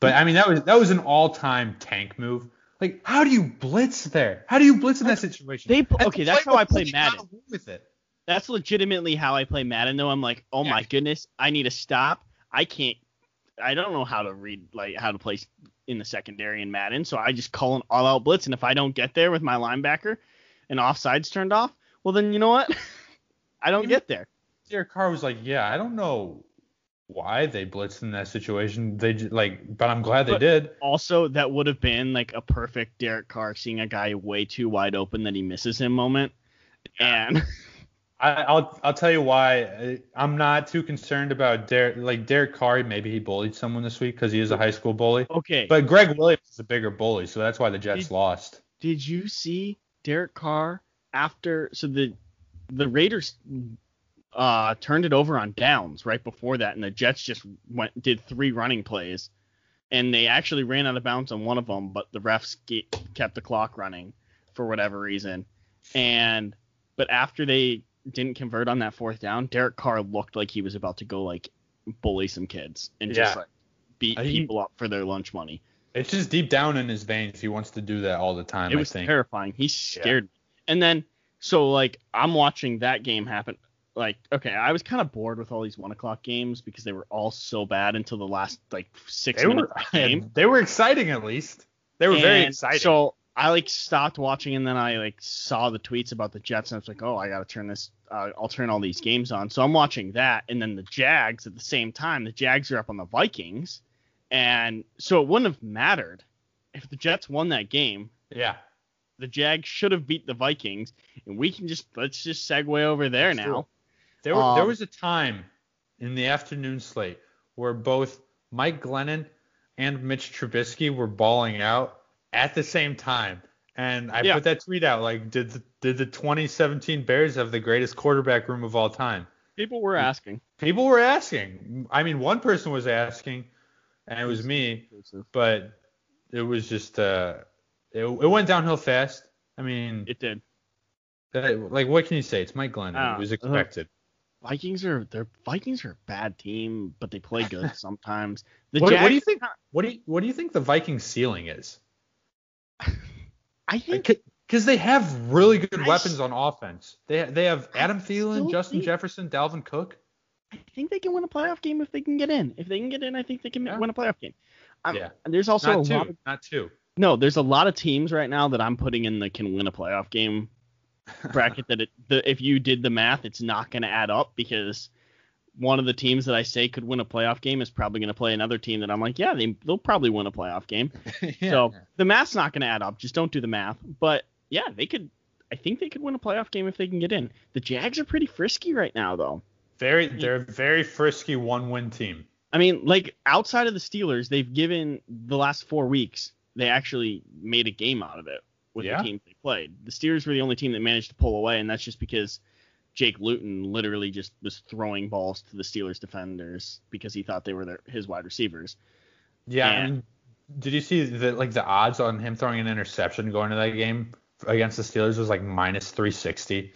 But I mean, that was that was an all-time tank move. Like, how do you blitz there? How do you blitz in that situation? They- okay, that's how I play playbook Madden. With it. That's legitimately how I play Madden though. I'm like, oh Yeah. my goodness, I need to stop. I can't. I don't know how to read like how to play in the secondary in Madden, so I just call an all-out blitz, and if I don't get there with my linebacker and offsides turned off, well then you know what? I don't Even- get there. Derek Carr was like, yeah, I don't know why they blitzed in that situation. They j- like, but I'm glad they did. Also, that would have been like a perfect Derek Carr seeing a guy way too wide open that he misses him moment. And I, I'll I'll tell you why I- I'm not too concerned about Derek like Derek Carr. Maybe he bullied someone this week because he is a high school bully. okay, But Gregg Williams is a bigger bully, so that's why the Jets Did- lost. did you see Derek Carr after so the the Raiders uh turned it over on downs right before that and the Jets just went did three running plays and they actually ran out of bounds on one of them but the refs ge- kept the clock running for whatever reason and but after they didn't convert on that fourth down Derek Carr looked like he was about to go like bully some kids and just like beat think- people up for their lunch money It's just deep down in his veins. He wants to do that all the time. it was think. terrifying. He scared me. And then so like I'm watching that game happen. Like okay, I was kind of bored with all these one o'clock games because they were all so bad until the last like six They minutes were of the game. they were exciting at least. They were very exciting. So I like stopped watching and then I like saw the tweets about the Jets and I was like, oh, I gotta turn this. Uh, I'll turn all these games on. So I'm watching that and then the Jags at the same time. The Jags are up on the Vikings, and so it wouldn't have mattered if the Jets won that game yeah. the Jags should have beat the Vikings, and we can just let's just segue over there Let's now. it. There, were, there Um, was a time in the afternoon slate where both Mike Glennon and Mitch Trubisky were balling out at the same time. And I Yeah. put that tweet out like, did the, did the 2017 Bears have the greatest quarterback room of all time? People were asking. People were asking. I mean, one person was asking, and it was me, but it was just uh, it, it went downhill fast. I mean, It did. that- like what can you say? It's Mike Glennon. Ah, it was uh, expected. Vikings are their Vikings are a bad team, but they play good sometimes. The What, Jags, what do you think? What do you what do you think the Vikings ceiling is? I think Because they have really good I weapons s- on offense. They they have Adam Thielen, Justin think- Jefferson, Dalvin Cook. I think they can win a playoff game if they can get in. If they can get in, I think they can Yeah. win a playoff game. I'm- Yeah. and There's also Not a two, lot. Of, not two. no, there's a lot of teams right now that I'm putting in that can win a playoff game bracket. that it, the, if you did the math, it's not going to add up because one of the teams that I say could win a playoff game is probably going to play another team that I'm like, yeah, they they'll probably win a playoff game. yeah. So the math's not going to add up. Just don't do the math. But yeah, they could. I think they could win a playoff game if they can get in. The Jags are pretty frisky right now, though. very they're a very frisky one win team. I mean, like outside of the Steelers, they've given the last four weeks. They actually made a game out of it with Yeah. the teams they played. The Steelers were the only team that managed to pull away, and that's just because Jake Luton literally just was throwing balls to the Steelers defenders because he thought they were their, his wide receivers. Yeah. Yeah. I mean, did you see the like the odds on him throwing an interception going to that game against the Steelers was like minus 360.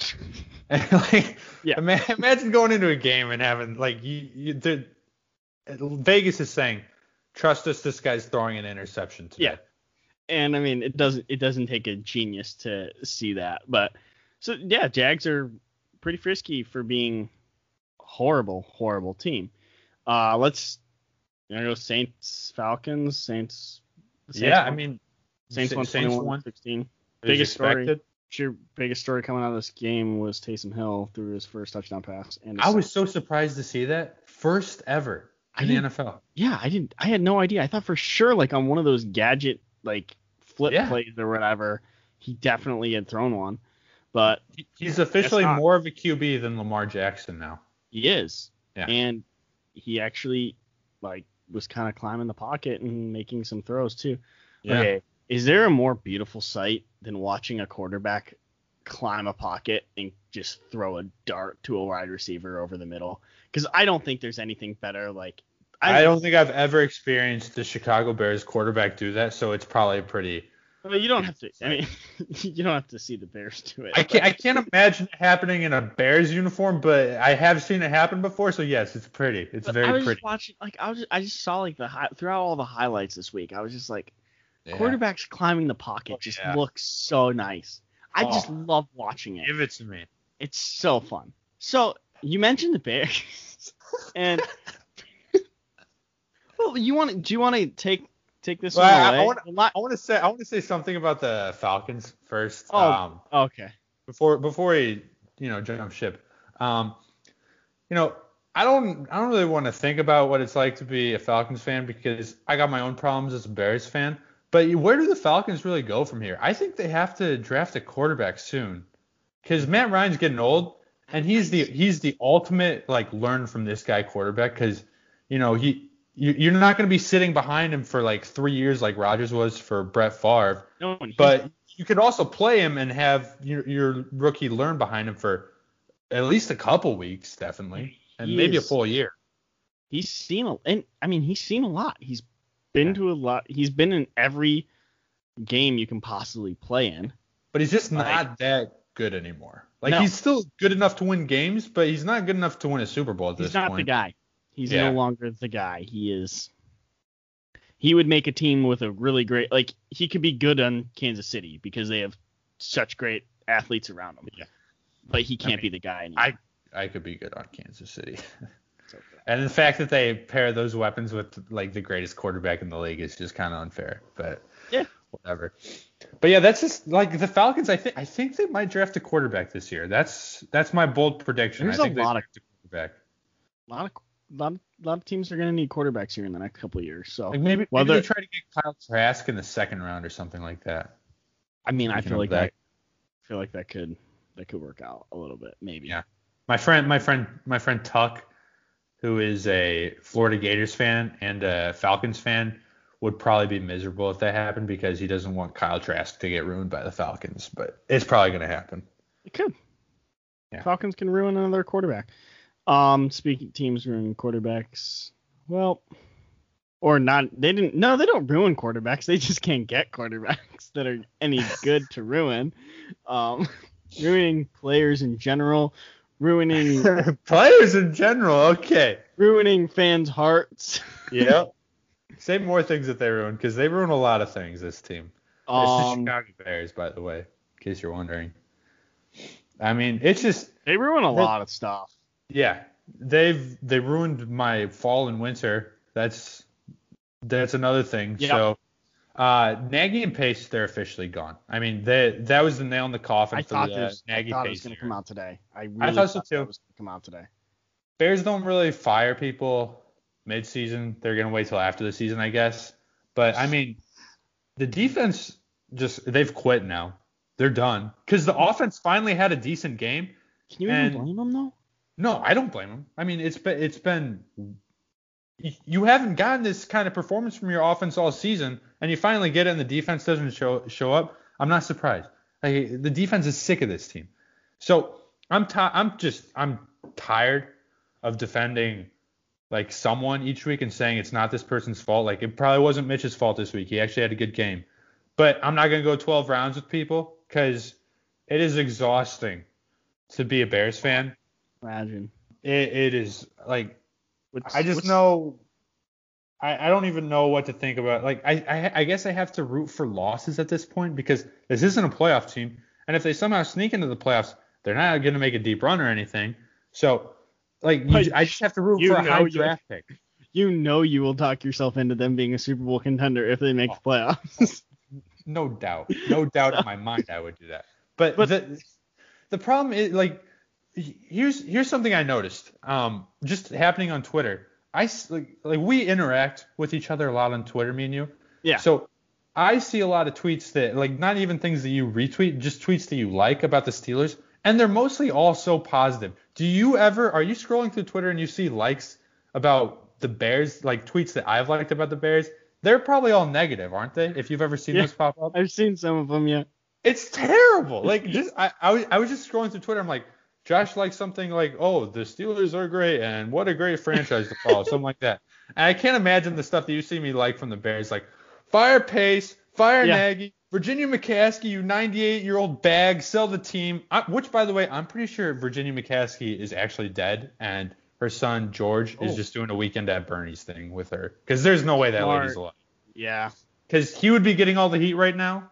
And like, Yeah. imagine going into a game and having like you, you the, Vegas is saying, trust us, this guy's throwing an interception today. Yeah. and I mean it doesn't it doesn't take a genius to see that. But so yeah, Jags are pretty frisky for being horrible, horrible team. Uh let's you know go Saints Falcons, Saints Saints Yeah, I mean, Saints Sa- won 21 16. It was biggest story. expected. Sure biggest story coming out of this game was Taysom Hill through his first touchdown pass and I was so surprised to see that first ever in the NFL. Yeah, I didn't I had no idea. I thought for sure like on one of those gadget like flip Yeah. plays or whatever, he definitely had thrown one. But He's officially more of a QB than Lamar Jackson now. he is. Yeah. And he actually like was kind of climbing the pocket and making some throws too. Okay. Is there a more beautiful sight than watching a quarterback climb a pocket and just throw a dart to a wide receiver over the middle? Because I don't think there's anything better like I, don't think I've ever experienced the Chicago Bears quarterback do that, so it's probably pretty. Well, you don't have to. I mean, you don't have to see the Bears do it. I can't, I can't imagine it happening in a Bears uniform, but I have seen it happen before, so yes, it's pretty. It's But very I was pretty. just watching, like, I was, just, I just saw like the hi- throughout all the highlights this week. I was just like, Yeah. quarterbacks climbing the pocket Oh, just yeah. looks so nice. I oh. just Oh. love watching it. Give it to me. It's so fun. So you mentioned the Bears, and well, you want to? Do you want to take take this Well, one I- I away? wanna- I want to say I want to say something about the Falcons first. Oh. Um, okay. before before we you know jump ship. Um, you know, I don't I don't really want to think about what it's like to be a Falcons fan because I got my own problems as a Bears fan. But where do the Falcons really go from here? I think they have to draft a quarterback soon because Matt Ryan's getting old and he's the he's the ultimate like learn from this guy quarterback because you know he you're not going to be sitting behind him for like three years like Rodgers was for Brett Favre. No, But you could also play him and have your, your rookie learn behind him for at least a couple weeks, definitely, and He maybe a full year. he's seen a, and I mean he's seen a lot. He's been Yeah. to a lot. He's been in every game you can possibly play in. But he's just Like- not that good anymore. Like No. he's still good enough to win games, but he's not good enough to win a Super Bowl at He's this point. He's not the guy. He's Yeah. no longer the guy. He is. He would make a team with a really great, like he could be good on Kansas City because they have such great athletes around him. Yeah. But he can't mean, be the guy anymore. I I could be good on Kansas City. Okay. And the fact that they pair those weapons with like the greatest quarterback in the league is just kind of unfair. But Yeah. whatever. But yeah, that's just like the Falcons. I think I think they might draft a quarterback this year. That's that's my bold prediction. There's I a think they lot of- a quarterback. a lot of lot, of- lot of teams are going to need quarterbacks here in the next couple of years. So Like maybe, Well, maybe they try to get Kyle Trask in the second round or something like that. I mean, I feel like that. that. I feel like that could that could work out a little bit, maybe. Yeah. My friend, my friend, my friend Tuck, who is a Florida Gators fan and a Falcons fan, would probably be miserable if that happened because he doesn't want Kyle Trask to get ruined by the Falcons. But it's probably going to happen. It could. Yeah. Falcons can ruin another quarterback. Um, speaking teams ruin quarterbacks. Well, or not. They didn't. No, they don't ruin quarterbacks. They just can't get quarterbacks that are any good to ruin. Um, ruining players in general, ruining Players in general, okay. ruining fans' hearts. Yep. Say more things that they ruin because they ruin a lot of things. This team. it's the Um, Chicago Bears, by the way, in case you're wondering. I mean, it's just they ruin a lot of stuff. Yeah, they've they ruined my fall and winter. That's that's another thing. So uh, Nagy and Pace, they're officially gone. I mean, they, that was the nail in the coffin I for thought, the this, I Nagy thought it Pace. was going to come out today. I, really thought so that too. was going to come out today. Bears don't really fire people mid-season. They're gonna wait till after the season, I guess. But I mean, the defense just they've quit now. They're done because the offense finally had a decent game. Can you And- even blame them though? No, I don't blame them. I mean, it's been it's been you haven't gotten this kind of performance from your offense all season, and you finally get it, and the defense doesn't show show up. I'm not surprised. Like, the defense is sick of this team. So I'm ti- I'm just I'm tired of defending like someone each week and saying it's not this person's fault. Like it probably wasn't Mitch's fault this week. He actually had a good game. But I'm not gonna go 12 rounds with people because it is exhausting to be a Bears fan. Imagine. It, it is like What's- I just know I, I don't even know what to think about. Like I, I I guess I have to root for losses at this point because this isn't a playoff team, and if they somehow sneak into the playoffs, they're not going to make a deep run or anything. So like you, I just have to root you for a high you- draft pick. You know you will talk yourself into them being a Super Bowl contender if they make the oh. playoffs. No doubt, no doubt in my mind I would do that. But, But- the the problem is like here's here's something I noticed um just happening on Twitter. I like like we interact with each other a lot on Twitter, me and you. yeah. So I see a lot of tweets that like not even things that you retweet, just tweets that you like about the Steelers, and they're mostly all so positive. Do you ever are you scrolling through Twitter and you see likes about the Bears, like tweets that I've liked about the Bears? They're probably all negative, aren't they? If you've ever seen Yeah. those pop up. I've seen some of them yeah. It's terrible. Like just I, I was I was just scrolling through Twitter. I'm like, Josh likes something like, oh, the Steelers are great and what a great franchise to follow, something like that. And I can't imagine the stuff that you see me like from the Bears, like fire Pace, fire Yeah. Nagy, Virginia McCaskey, you 98 year old bag, sell the team. I, which, by the way, I'm pretty sure Virginia McCaskey is actually dead, and her son George is Oh. just doing a weekend at Bernie's thing with her. Because there's no way that Smart. lady's alive. Yeah. Because he would be getting all the heat right now,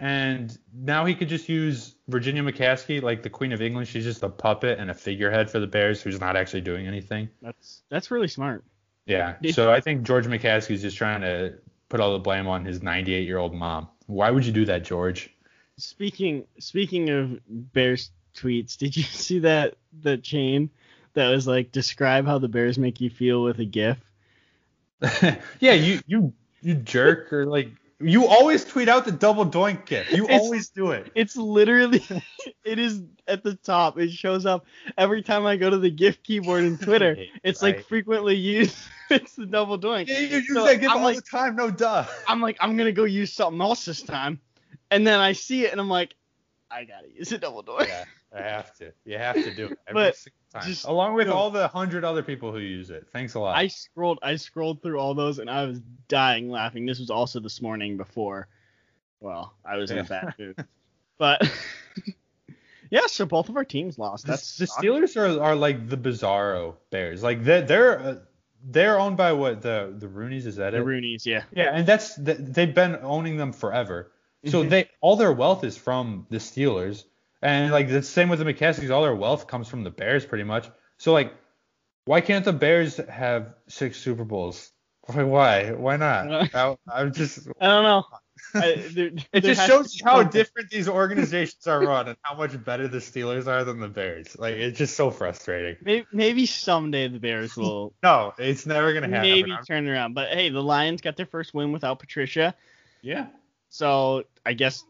and now he could just use Virginia McCaskey like the Queen of England. She's just a puppet and a figurehead for the Bears who's not actually doing anything. That's that's really smart. Yeah. Yeah. So I think George McCaskey's just trying to put all the blame on his 98 year old mom. Why would you do that, George? Speaking speaking of Bears tweets, did you see that the chain that was like describe how the Bears make you feel with a GIF? yeah, you you you jerk or like you always tweet out the double doink gif. You It's- always do it. It's literally it is at the top. It shows up every time I go to the GIF keyboard in Twitter. It's like frequently used. it's the double doink. Yeah, you use So that gif I'm all like- the time. No duh. I'm like, I'm gonna go use something else this time. And then I see it and I'm like, I gotta use a double doink. Yeah, I have to. You have to do it every But single time. just- Along with no. all the hundred other people who use it. Thanks a lot. I scrolled I scrolled through all those and I was dying laughing. This was also this morning before well, I was in a bad mood. But yeah, so both of our teams lost. The- That's the Steelers are, are like the bizarro Bears. Like they're they're uh, they're owned by what the the Rooneys is that the it? The Rooneys, yeah. Yeah, and that's th- they've been owning them forever. So Mhm. they all their wealth is from the Steelers, and like the same with the McCaskeys, all their wealth comes from the Bears pretty much. So like, why can't the Bears have six Super Bowls? Why? Why, why not? I, I'm just. I don't know. I, there, It there just shows to you be how something. different these organizations are run and how much better the Steelers are than the Bears. Like it's just so frustrating. Maybe, maybe someday the Bears will No, it's never gonna happen. maybe turn around. But hey, the Lions got their first win without Patricia. yeah. So I guess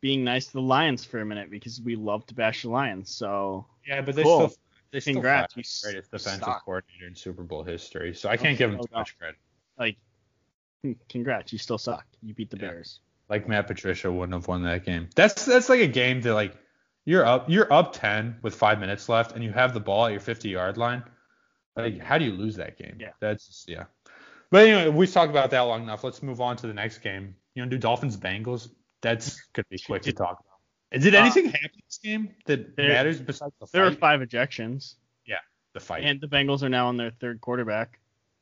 being nice to the Lions for a minute because we love to bash the Lions. So Yeah, but they Cool. still they still Congrats, the greatest defensive suck. coordinator in Super Bowl history. So I can't give him no too much credit. like, hmm, congrats, you still suck. You beat the Yeah. Bears. Like Matt Patricia wouldn't have won that game. That's that's like a game that like you're up you're up 10 with five minutes left and you have the ball at your 50 yard line. Like how do you lose that game? Yeah. That's just, yeah. But anyway, we talked about that long enough. Let's move on to the next game. You know, do Dolphins Bengals? That's gonna be quick to talk about. Did Uh, anything happen in this game that there- matters besides the fight? There fight? five ejections, Yeah, the fight. and the Bengals are now on their third quarterback,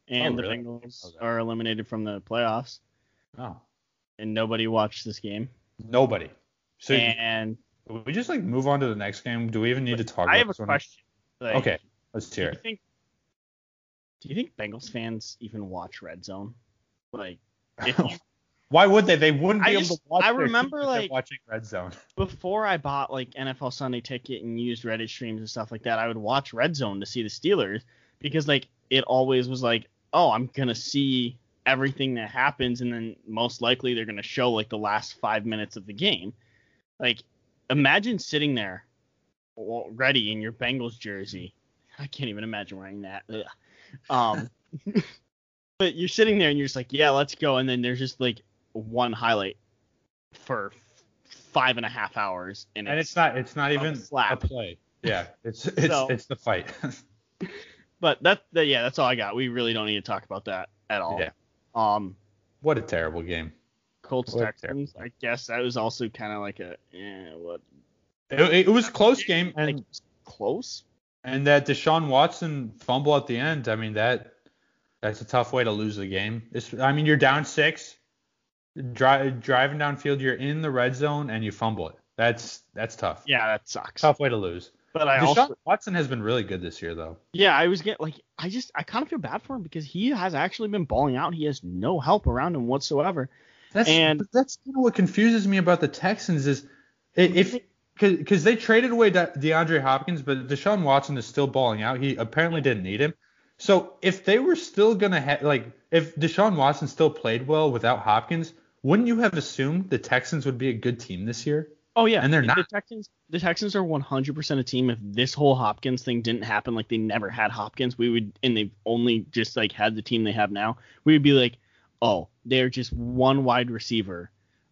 and Oh, the really? Bengals Okay. are eliminated from the playoffs, oh, and nobody watched this game. nobody. So and we just like move on to the next game. Do we even need to talk? I about have a question. Like, Okay, let's Do hear you it. think? Do you think Bengals fans even watch Red Zone? Like, if you, Why would they? They wouldn't be I able just- to watch. I remember, like- watching Red Zone. before I bought like NFL Sunday Ticket and used Reddit streams and stuff like that, I would watch Red Zone to see the Steelers because like it always was like, oh, I'm gonna see everything that happens, and then most likely they're gonna show like the last five minutes of the game. Like, imagine sitting there, ready in your Bengals jersey. I can't even imagine wearing that. Ugh. Um, but you're sitting there and you're just like, yeah, let's go, and then there's just like one highlight for five and a half hours, and, And it's, it's not. It's not even slap. a play. Yeah, it's it's So- it's the fight. but that, that yeah, that's all I got. We really don't need to talk about that at all. Yeah. Um, what a terrible game. Colts What Texans. I guess that was also kind of like a eh, what It, it was close game, and like close. and that Deshaun Watson fumble at the end. I mean that that's a tough way to lose the game. It's, I mean you're down six, dri- driving downfield, you're in the red zone and you fumble it. That's that's tough. Yeah, that sucks. Tough way to lose. But I Deshaun also Watson has been really good this year though. yeah, I was getting like I just I kind of feel bad for him because he has actually been balling out. He has no help around him whatsoever. That's And- that's kind of what confuses me about the Texans is if because they traded away De- DeAndre Hopkins, but Deshaun Watson is still balling out. He apparently didn't need him. So if they were still gonna have like if Deshaun Watson still played well without Hopkins, wouldn't you have assumed the Texans would be a good team this year? Oh yeah, And they're not. the. Texans. The Texans are 100% a team. If this whole Hopkins thing didn't happen, like they never had Hopkins, we would, and they've only just like had the team they have now, we would be like, oh, they're just one wide receiver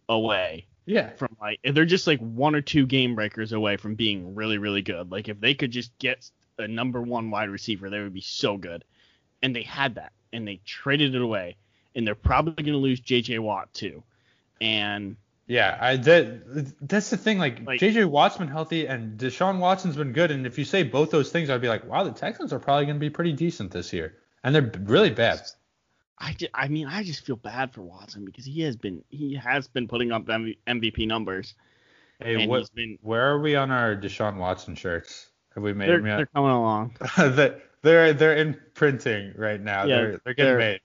away Yeah. from like, they're just like one or two game breakers away from being really, really good. Like if they could just get a number one wide receiver, they would be so good. And they had that. and they traded it away, and they're probably going to lose J.J. Watt too. And Yeah, I that that's the thing. Like, Like- JJ Watt's been healthy and Deshaun Watson's been good. And if you say both those things, I'd be like, wow, the Texans are probably going to be pretty decent this year, and they're really bad. I, ju- I mean, I just feel bad for Watson because he has been he has been putting up MVP numbers, Hey, what, been where are we on our Deshaun Watson shirts? Have we made they're, them yet? they're coming along. They- they're they're in printing right now. Yeah, they're they're getting they're- made.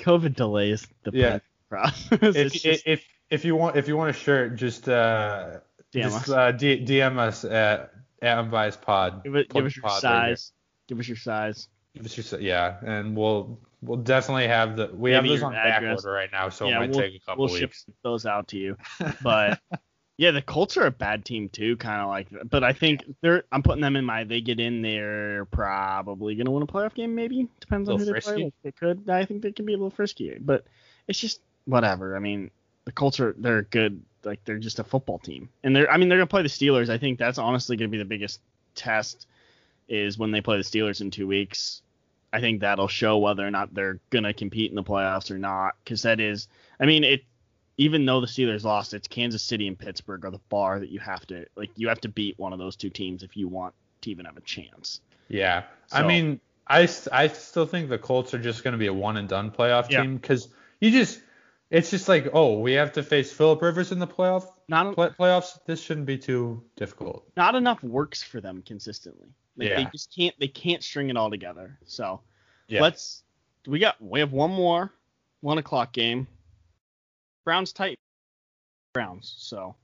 COVID delays the Yeah. process. If, just- if if you want if you want a shirt, just uh DM just us. uh, D- DM us at at Unbiased Pod. give, it, give us your pod right here. size. give us your size. Give us your yeah, and we'll we'll definitely have the we have those on back order right now, so yeah, it might we'll, take a couple we'll ship those out to you. But yeah, the Colts are a bad team too, kind of like. But I think they're. I'm putting them in my. They get in, they're probably gonna win a playoff game. Maybe depends on who they play. Like, they could. I think they can be a little frisky, but it's just whatever. I mean, the Colts are they're good. Like they're just a football team, and they're. I mean, they're gonna play the Steelers. I think that's honestly gonna be the biggest test is when they play the Steelers in two weeks. I think that'll show whether or not they're gonna compete in the playoffs or not. Because that is, I mean, it. Even though the Steelers lost, it's Kansas City and Pittsburgh are the bar that you have to like. You have to beat one of those two teams if you want to even have a chance. Yeah, I So- mean, I still think the Colts are just going to be a one and done playoff Yeah. team because you just it's just like oh we have to face Philip Rivers in the playoff Not play, playoffs. This shouldn't be too difficult. not enough works for them consistently. Like they just can't they can't string it all together. So Yeah. let's we got we have one more one o'clock game. Browns tight Browns. So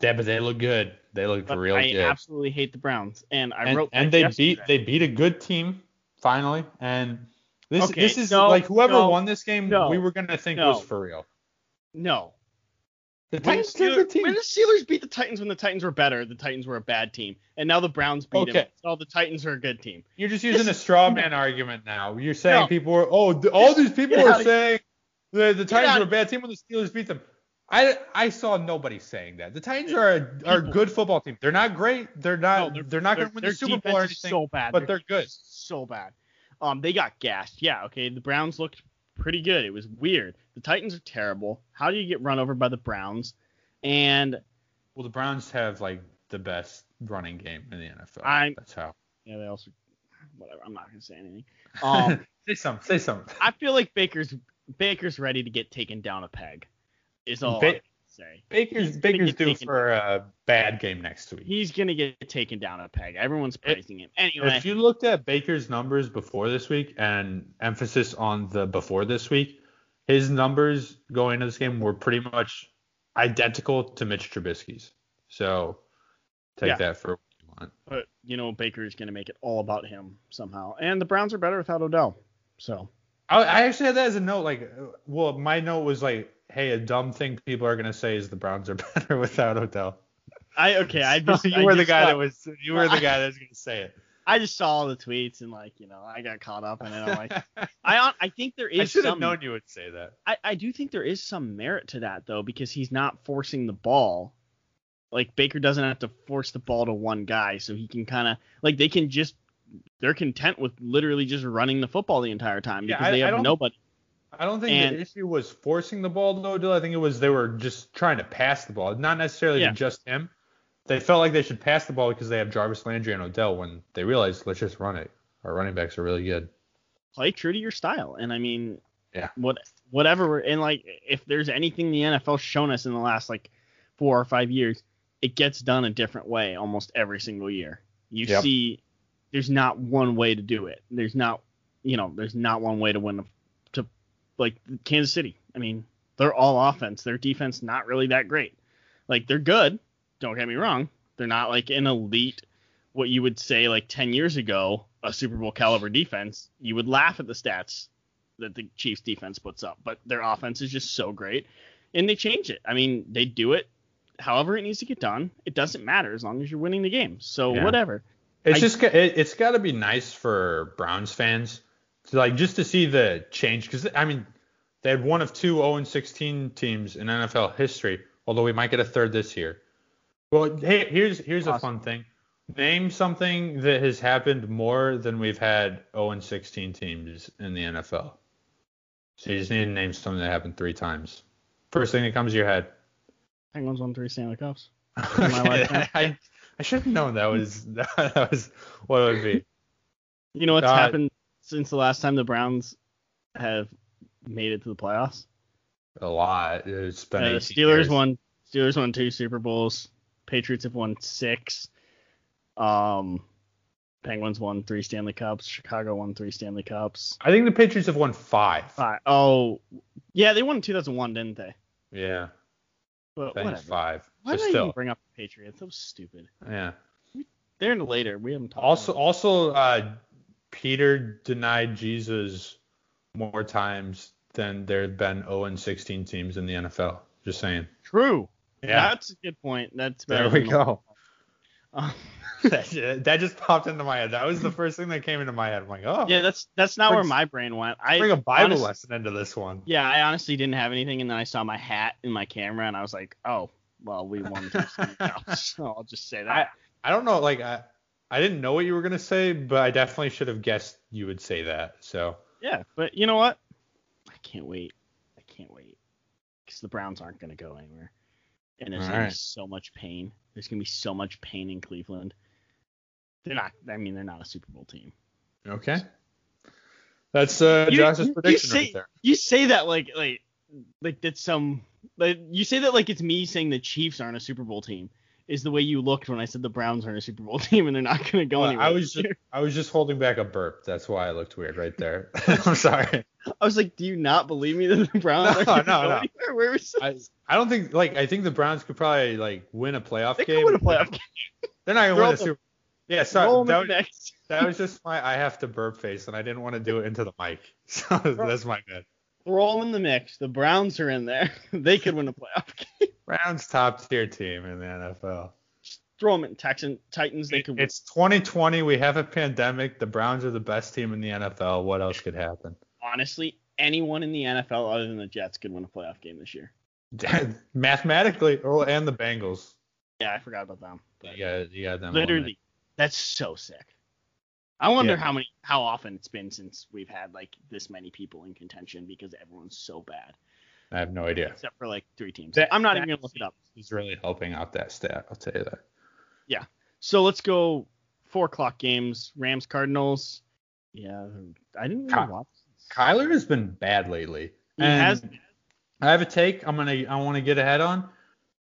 Yeah, but they look good. They look but real I good. I absolutely hate the Browns. And I and, wrote and they yesterday. beat they beat a good team finally and this Okay, this is no, like whoever no, won this game no, we were gonna think was for real. No. The When the, Titans are Steelers, good team. when the Steelers beat the Titans when the Titans were better, the Titans were a bad team. And now the Browns beat them. Okay. So the Titans are a good team. You're just using a straw man argument now. You're saying people are oh all these people are saying the the Titans were a bad team when the Steelers beat them. I, I saw nobody saying that. The Titans are a, are a good football team. They're not great. They're not No, they're, not going to win their the Super Bowl or anything. So bad, but Their they're good. So bad. Um, they got gassed. Yeah, okay. The Browns looked pretty good. It was weird. The Titans are terrible. How do you get run over by the Browns? And Well, the Browns have like the best running game in the NFL. I'm- That's how. yeah, they also whatever. I'm not gonna say anything. Um, say something. Say something. I feel like Baker's Baker's ready to get taken down a peg. Is all Ba- say. Baker's He's Baker's due taken for a bad game next week. He's gonna get taken down a peg. Everyone's praising him. Anyway, If you looked at Baker's numbers before this week and emphasis on the before this week, his numbers going into this game were pretty much identical to Mitch Trubisky's. So take Yeah. that for what you want. but you know Baker is gonna make it all about him somehow. And the Browns are better without Odell. So I, I actually had that as a note. Like, uh, well, my note was like, hey, a dumb thing people are gonna say is the Browns are better without Odell. I okay. I just you I were the guy saw- that was you were the guy that was gonna say it. I just saw all the tweets and like you know I got caught up in it. I'm like I I think there I should have known you would say that. I, I do think there is some merit to that though because he's not forcing the ball. Like Baker doesn't have to force the ball to one guy, so he can kind of like they can just they're content with literally just running the football the entire time Yeah, because I- they have don't- nobody. I don't think And- the issue was forcing the ball to Odell. I think it was they were just trying to pass the ball, not necessarily Yeah. just him. They felt like they should pass the ball because they have Jarvis Landry and Odell when they realized let's just run it. Our running backs are really good. Play true to your style, and I mean, Yeah. what whatever. And like, if there's anything the NFL's shown us in the last like four or five years, it gets done a different way almost every single year. You Yep. see, there's not one way to do it. There's not, you know, there's not one way to win. To like Kansas City. I mean, they're all offense. Their defense not really that great. Like they're good. Don't get me wrong. They're not like an elite. What you would say like 10 years ago, a Super Bowl caliber defense. You would laugh at the stats that the Chiefs defense puts up, but their offense is just so great, and they change it. I mean, they do it however it needs to get done. It doesn't matter as long as you're winning the game. So Yeah. whatever. It's I- just it, it's got to be nice for Browns fans to like just to see the change because I mean they had one of two 0 16 teams in NFL history, although we might get a third this year. Well, hey, here's here's a fun thing. Name something that has happened more than we've had 0 and 16 teams in the NFL. So you just need to name something that happened three times. First thing that comes to your head. Penguins won three Stanley Cups. I, I should have known that was that was what it would be. You know what's Uh, happened since the last time the Browns have made it to the playoffs? A lot. It's been Uh, the Steelers years. won. Steelers won two Super Bowls. Patriots have won six. Um, Penguins won three Stanley Cups. Chicago won three Stanley Cups. I think the Patriots have won five. Five. Oh, yeah, they won in 2001, didn't they? Yeah, But whatever. five. Why did I still, even bring up the Patriots? That was stupid. yeah. They're in later. We haven't talked. Also, also, uh, Peter denied Jesus more times than there have been 0 and 16 teams in the NFL. Just saying. True. Yeah. That's a good point. That's There we go. Uh, that, that just popped into my head. That was the first thing that came into my head. I'm like, oh, yeah, that's that's not where my brain went. I bring a Bible lesson into this one. Yeah, I honestly didn't have anything, and then I saw my hat in my camera, and I was like, oh, well, we won to Stanley Cups. So I'll just say that. I, I don't know, like I, I didn't know what you were gonna say, but I definitely should have guessed you would say that. So Yeah, but you know what? I can't wait. I can't wait because the Browns aren't going to go anywhere, and there's All going to be so much pain. There's going to be so much pain in Cleveland. They're not. I mean, they're not a Super Bowl team. okay, that's uh, You- Josh's you- you prediction say, right there. You say that like like like that's some. Like, you say that like it's me saying the Chiefs aren't a Super Bowl team. Is the way you looked when I said the Browns aren't a Super Bowl team and they're not going to go Well, anywhere. I was just. I was just holding back a burp. That's why I looked weird right there. I'm sorry. I was like, do you not believe me that the Browns No, aren't no, no. anywhere? Where was I, I don't think like I think the Browns could probably like win a playoff they game. could win a playoff game. They're not gonna Throw win a Super. Yeah, Roll sorry. That was, that was just my I have to burp face, and I didn't want to do it into the mic. So that's my bad. Throw them in the mix. The Browns are in there. they could win a playoff game. Browns top tier team in the NFL. Throw them in Texan Titans. They could. It's 2020. We have a pandemic. The Browns are the best team in the NFL. What else could happen? honestly, anyone in the NFL other than the Jets could win a playoff game this year. Mathematically, oh, and the Bengals. Yeah, I forgot about them. But You got, you got them. literally, that's so sick. I wonder Yeah. how many, how often it's been since we've had like this many people in contention because everyone's so bad, I have no idea. except for like three teams. That- I'm not even gonna look it up. He's really helping out that stat. I'll tell you that. Yeah. So let's go four o'clock games. Rams Cardinals. Yeah, I didn't really Ky- watch. Kyler has been bad lately. He And has. I have a take. I'm gonna I want to get ahead on,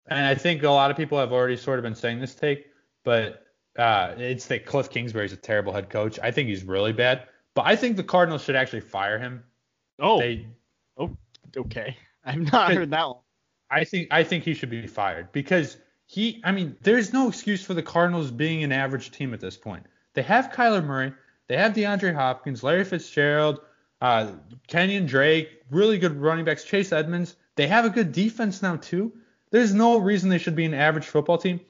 and I think a lot of people have already sort of been saying this take, but uh, it's that Cliff Kingsbury's a terrible head coach. I think he's really bad, but I think the Cardinals should actually fire him. Oh, They, okay. I've not heard that one. I think I think he should be fired because he. I mean, there's no excuse for the Cardinals being an average team at this point. They have Kyler Murray, they have DeAndre Hopkins, Larry Fitzgerald, uh, Kenyan Drake, really good running backs, Chase Edmonds. They have a good defense now too. There's no reason they should be an average football team.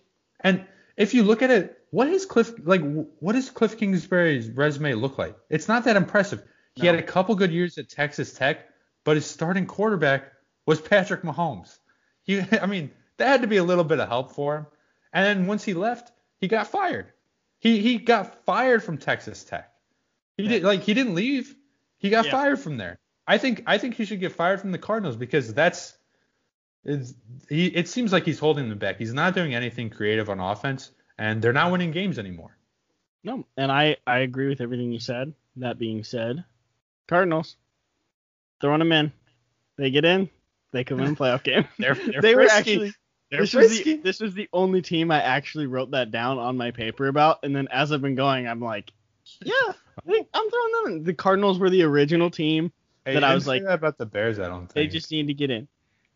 And if you look at it, what is Cliff like? What does Cliff Kingsbury's resume look like? It's not that impressive. He No. had a couple good years at Texas Tech, but his starting quarterback was Patrick Mahomes. He, I mean, that had to be a little bit of help for him. And then once he left, he got fired. He he got fired from Texas Tech. He did like he didn't leave. He got Yeah. fired from there. I think I think he should get fired from the Cardinals because that's it's, he, it seems like he's holding them back. He's not doing anything creative on offense, and they're not winning games anymore. No, and I I agree with everything you said. That being said, Cardinals throwing them in. They get in. They can win a playoff game. They're, they're they were actually they're this was, the, this was the only team I actually wrote that down on my paper about, and then as I've been going, I'm like, yeah, they, I'm throwing them in. The Cardinals were the original team. Hey, that I was like- that about the Bears. I don't think. They just need to get in.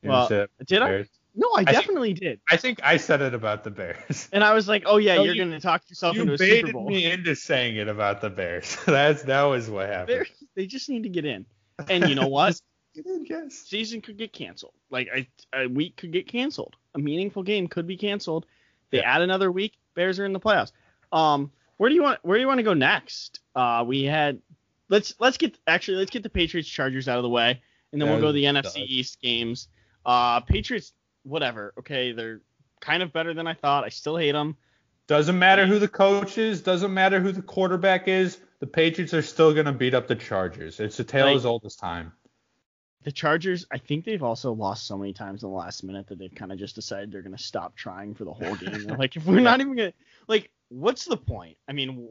You well, didn't say that about Did the I? Bears. No, I, think- definitely did. I think I said it about the Bears. And I was like, oh yeah, No, you're you- gonna talk yourself you into a Super Bowl. You baited me into saying it about the Bears. That's that was what happened. They're- they just need to get in. And you know what? In, yes. season could get canceled. Like a, a week could get canceled. A meaningful game could be canceled. They Yeah. add another week. Bears are in the playoffs. Um, where do you want where do you want to go next? Uh, we had let's let's get actually let's get the Patriots Chargers out of the way, and then That we'll go to the NFC. East games. Uh, Patriots whatever. Okay, they're kind of better than I thought. I still hate them. Doesn't matter who the coach is. Doesn't matter who the quarterback is. The Patriots are still gonna beat up the Chargers. It's a tale Like- as old as time. the Chargers, I think they've also lost so many times in the last minute that they've kind of just decided they're going to stop trying for the whole game. Like, if we're not even going to, like, what's the point? I mean,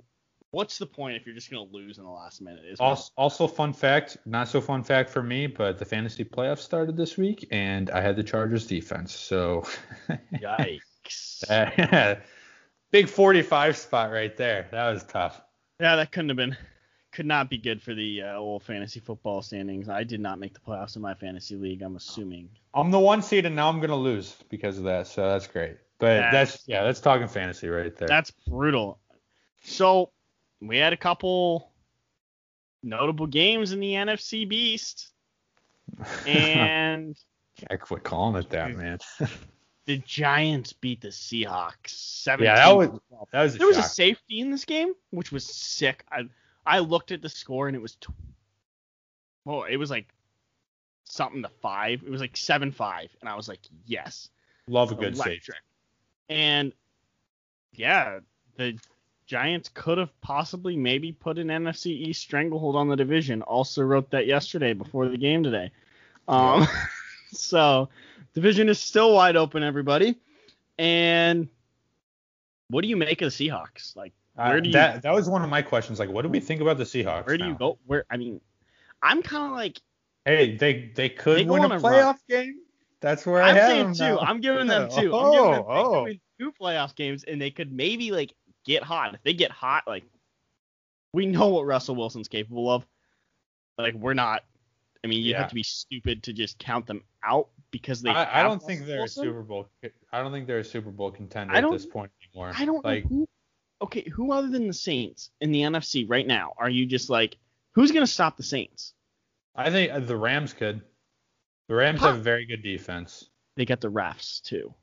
what's the point if you're just going to lose in the last minute? Is Also, also, fun fact, not so fun fact for me, but the fantasy playoffs started this week, and I had the Chargers defense. So, Yikes. big 45 spot right there. That was tough. yeah, that couldn't have been, could not be good for the uh, old fantasy football standings. I did not make the playoffs in my fantasy league, I'm assuming. I'm the one seed, and now I'm gonna lose because of that. So that's great. But That's- that's yeah, that's talking fantasy right there. That's brutal. So we had a couple notable games in the NFC Beast, and I quit calling it that, man. the Giants beat the Seahawks. 17 Yeah, that was that was a there was a safety in this game, which was sick. I I looked at the score and it was, oh, it was like something to five. It was like seven five, and I was like, yes, Love a good safety. And yeah, the Giants could have possibly maybe put an NFC East stranglehold on the division. Also wrote that yesterday before the game today. Um, so division is still wide open, everybody. And what do you make of the Seahawks? Like, Uh, Where do you- that that was one of my questions. Like, what do we think about the Seahawks? where do you go? Where I mean, I'm kind of like Hey, they they could They win a a run. playoff game. That's where I I'm have saying them two. now. I'm giving them two. I'm giving Oh, them oh. two playoff games, and they could maybe like get hot. If they get hot, like we know what Russell Wilson's capable of. Like we're not. I mean, you Yeah. have to be stupid to just count them out because they. I, I don't think they're a Super Bowl. I don't think they're a Super Bowl contender at this point anymore. I don't like. who. Okay, who other than the Saints in the NFC right now are you just like who's gonna stop the Saints? I think uh, the Rams could. The Rams have a very good defense. They got the refs too.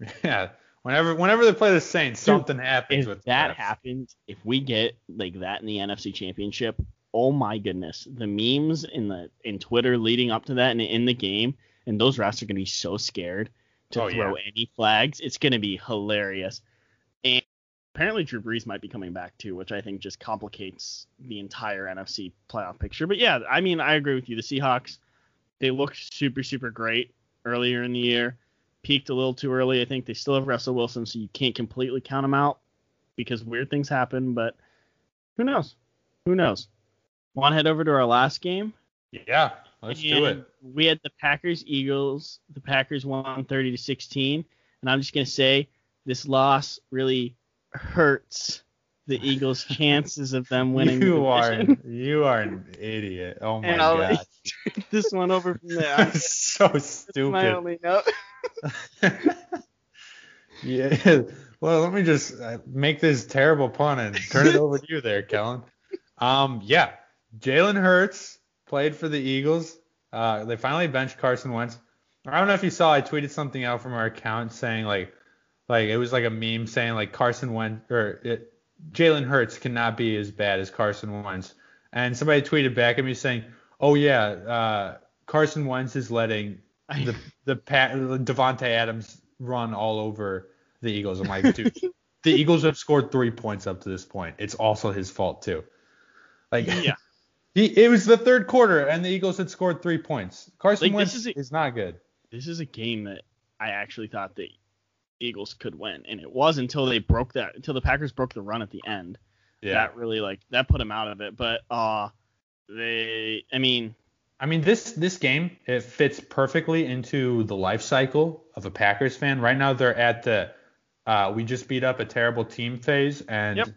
Yeah. Whenever whenever they play the Saints, Dude, something happens if with that happens, if we get like that in the NFC Championship, oh my goodness, the memes in the in Twitter leading up to that and in the game, and those refs are gonna be so scared to Oh, throw any flags. It's gonna be hilarious. And apparently Drew Brees might be coming back too, which I think just complicates the entire NFC playoff picture. But yeah, I mean, I agree with you. The Seahawks, they looked super super great earlier in the year. Peaked a little too early. I think they still have Russell Wilson, so you can't completely count them out because weird things happen. But who knows? Who knows? Want to head over to our last game? Yeah, let's do it. We had the Packers Eagles. The Packers won 30 to 16, and I'm just gonna say this loss really hurts the Eagles' chances of them winning. the You are you are an idiot. Oh my And I'll god. this one over from there. so That's my stupid. only note. yeah. Well, let me just uh, make this terrible pun and turn it over to you there, Kellen. Um, yeah, Jalen Hurts played for the Eagles. Uh, they finally benched Carson Wentz. I don't know if you saw. I tweeted something out from our account saying like, like it was like a meme saying like Carson Wentz or it, Jalen Hurts cannot be as bad as Carson Wentz. And somebody tweeted back at me saying, "Oh yeah, uh, Carson Wentz is letting the the Pat, Davante Adams run all over the Eagles." I'm like, dude, the Eagles have scored three points up to this point. It's also his fault too. Like, yeah. he, it was the third quarter and the Eagles had scored three points. Carson Like, Wentz is is, not good. this is a game that I actually thought the Eagles could win, and it was until they broke that, until the Packers broke the run at the end. Yeah. That really like that put them out of it. But uh, they, I mean, I mean, this this game it fits perfectly into the life cycle of a Packers fan. Right now, they're at the uh, we just beat up a terrible team phase, and Yep.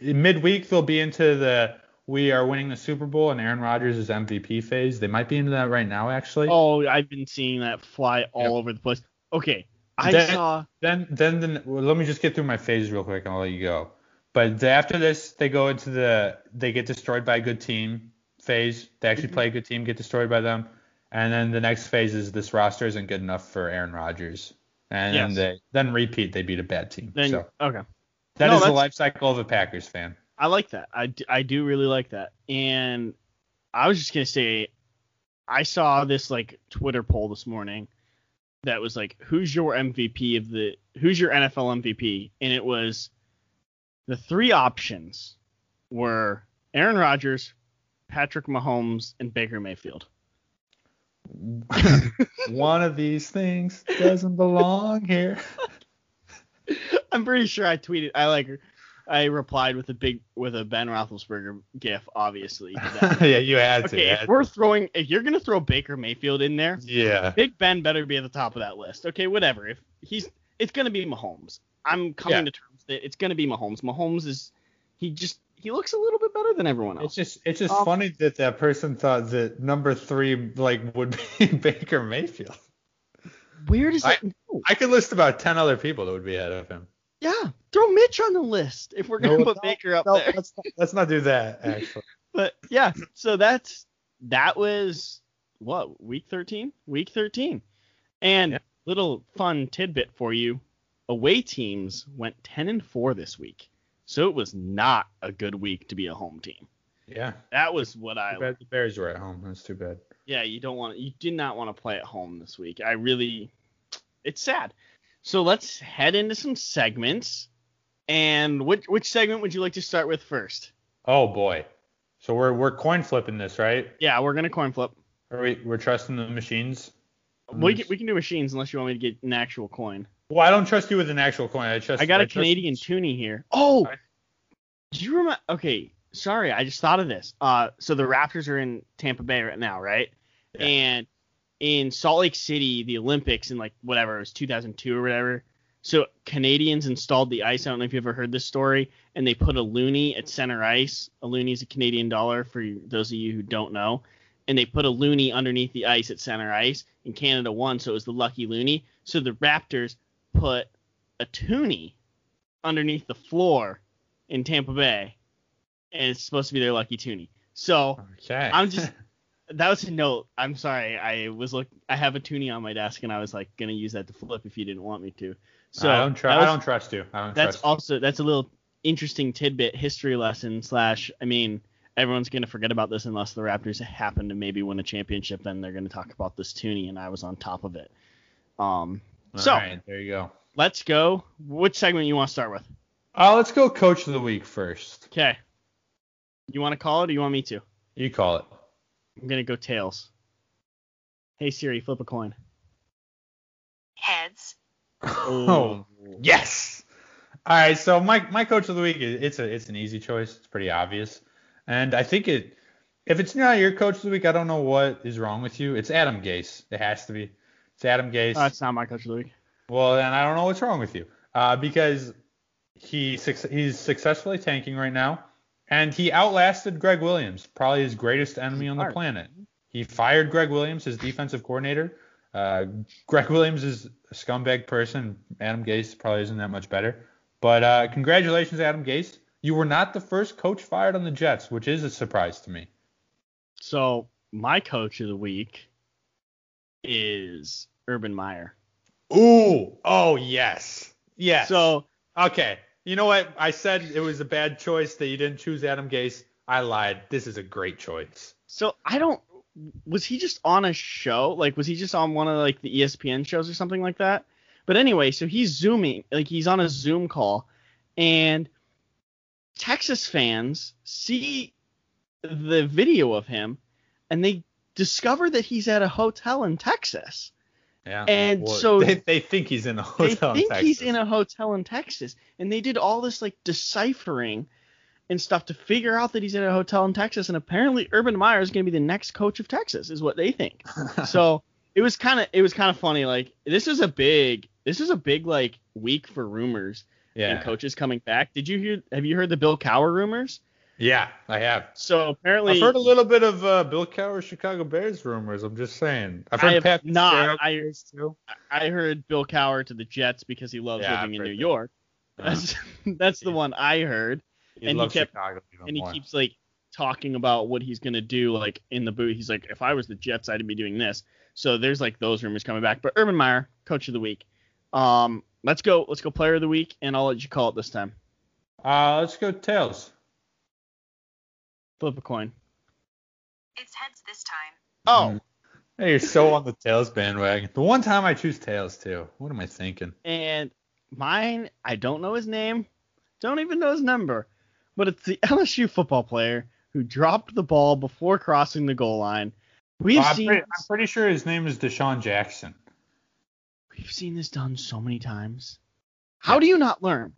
midweek they'll be into the we are winning the Super Bowl and Aaron Rodgers is MVP phase. They might be into that right now, actually. oh, I've been seeing that fly all Yep. over the place. Okay, I Then- saw. Then then the, well, let me just get through my phases real quick and I'll let you go. But after this, they go into the they get destroyed by a good team phase. They actually Mhm. play a good team, get destroyed by them, and then the next phase is this roster isn't good enough for Aaron Rodgers, and Yes. then they then repeat they beat a bad team. Then so okay, that No, is the life cycle of a Packers fan. I like that. I, I do really like that. And I was just gonna say, I saw this like Twitter poll this morning that was like, who's your MVP of the who's your NFL MVP, and it was the three options were Aaron Rodgers, Patrick Mahomes, and Baker Mayfield. One of these things doesn't belong here. I'm pretty sure I tweeted. I like. I replied with a big with a Ben Roethlisberger gif, obviously. yeah, you had to. okay, had if we're throwing, if you're gonna throw Baker Mayfield in there, to. yeah. Big Ben better be at the top of that list. Okay, whatever. If he's, it's gonna be Mahomes. I'm coming Yeah. to terms that it's gonna be Mahomes. Mahomes is, he just, he looks a little bit better than everyone else. It's just it's just Um, funny that that person thought that number three like would be Baker Mayfield. Where does I- it? No. I could list about ten other people that would be ahead of him. Yeah, throw Mitch on the list if we're gonna No, put no, Baker up No, there. let's not, let's not do that actually. But yeah, so that's that was what week 13, week 13, and Yeah. little fun tidbit for you: away teams went 10 and four this week, so it was not a good week to be a home team. Yeah. That was what I Too bad the Bears were at home. That's too bad. yeah, you don't want you did not want to play at home this week. I really it's sad. So let's head into some segments. And which which segment would you like to start with first? Oh boy. So we're we're coin flipping this, right? Yeah, we're gonna coin flip. Are we we're trusting the machines? We mm. can, we can do machines unless you want me to get an actual coin. Well, I don't trust you with an actual coin. I trust. I got a trust- Canadian toonie here. Oh, I- do you remember? Okay, sorry, I just thought of this. Uh, so the Raptors are in Tampa Bay right now, right? Yeah. And in Salt Lake City, the Olympics in like whatever it was 2002 or whatever. So Canadians installed the ice. I don't know if you ever heard this story, and they put a loonie at center ice. A loonie is a Canadian dollar for you- those of you who don't know. And they put a loonie underneath the ice at center ice, and Canada won, so it was the lucky loonie. So the Raptors put a toonie underneath the floor in Tampa Bay, and it's supposed to be their lucky toonie. So Okay. I'm just that was a note. I'm sorry. I was look. I have a toonie on my desk, and I was like gonna use that to flip if you didn't want me to. So I don't trust. I don't trust you. I don't That's trust. you. also that's a little interesting tidbit history lesson slash. I mean, everyone's gonna forget about this unless the Raptors happen to maybe win a championship. Then they're gonna talk about this toonie, and I was on top of it. Um. All so right, there you go. let's go. Which segment you want to start with? Uh, let's go coach of the week first. Okay. You want to call it or you want me to? You call it. I'm going to go tails. Hey Siri, flip a coin. Heads. Oh, yes. All right, so my my coach of the week it's a it's an easy choice. It's pretty obvious, and I think it if it's not your coach of the week, I don't know what is wrong with you. It's Adam Gase. It has to be. It's Adam Gase. That's not my coach of the week. Well, then I don't know what's wrong with you. Uh, because he he's successfully tanking right now, and he outlasted Gregg Williams, probably his greatest enemy on the planet. He fired Gregg Williams, his defensive coordinator. Uh, Gregg Williams is a scumbag person. Adam Gase probably isn't that much better. But uh, congratulations, Adam Gase. You were not the first coach fired on the Jets, which is a surprise to me. So my coach of the week is Urban Meyer. Ooh, oh yes, yes. So Okay. You know what? I said it was a bad choice that you didn't choose Adam Gase. I lied. This is a great choice. so I don't was he just on a show? Like was he just on one of like the ESPN shows or something like that? But anyway, so he's zooming, like he's on a Zoom call and Texas fans see the video of him and they discover that he's at a hotel in Texas. Yeah. And so- they, they think he's in a hotel. they think in he's in a hotel in Texas, and they did all this like deciphering and stuff to figure out that he's in a hotel in Texas. And apparently, Urban Meyer is going to be the next coach of Texas, is what they think. so it was kind of it was kind of funny. Like this is a big this is a big like week for rumors yeah. and coaches coming back. Did you hear? Have you heard the Bill Cowher rumors? Yeah, I have. So apparently, I've heard a little bit of uh, Bill Cowher Chicago Bears rumors. I'm just saying. I've I heard have Pat not. I-. I heard Bill Cowher to the Jets because he loves Yeah, living in New that. York. Uh, That's that's the one I heard. he and he kept- Chicago and he more. keeps like talking about what he's gonna do like in the booth. He's like, if I was the Jets, I'd be doing this. So there's like those rumors coming back. But Urban Meyer, coach of the week. Um, let's go. Let's go player of the week, and I'll let you call it this time. Uh, let's go tails. Flip a coin. It's heads this time. Oh, mm. Hey, you're so on the tails bandwagon. The one time I choose tails too. What am I thinking? and mine, I don't know his name, don't even know his number, but it's the LSU football player who dropped the ball before crossing the goal line. We've I'm, seen pretty, I'm pretty sure his name is Deshaun Jackson. we've seen this done so many times. How do you not learn?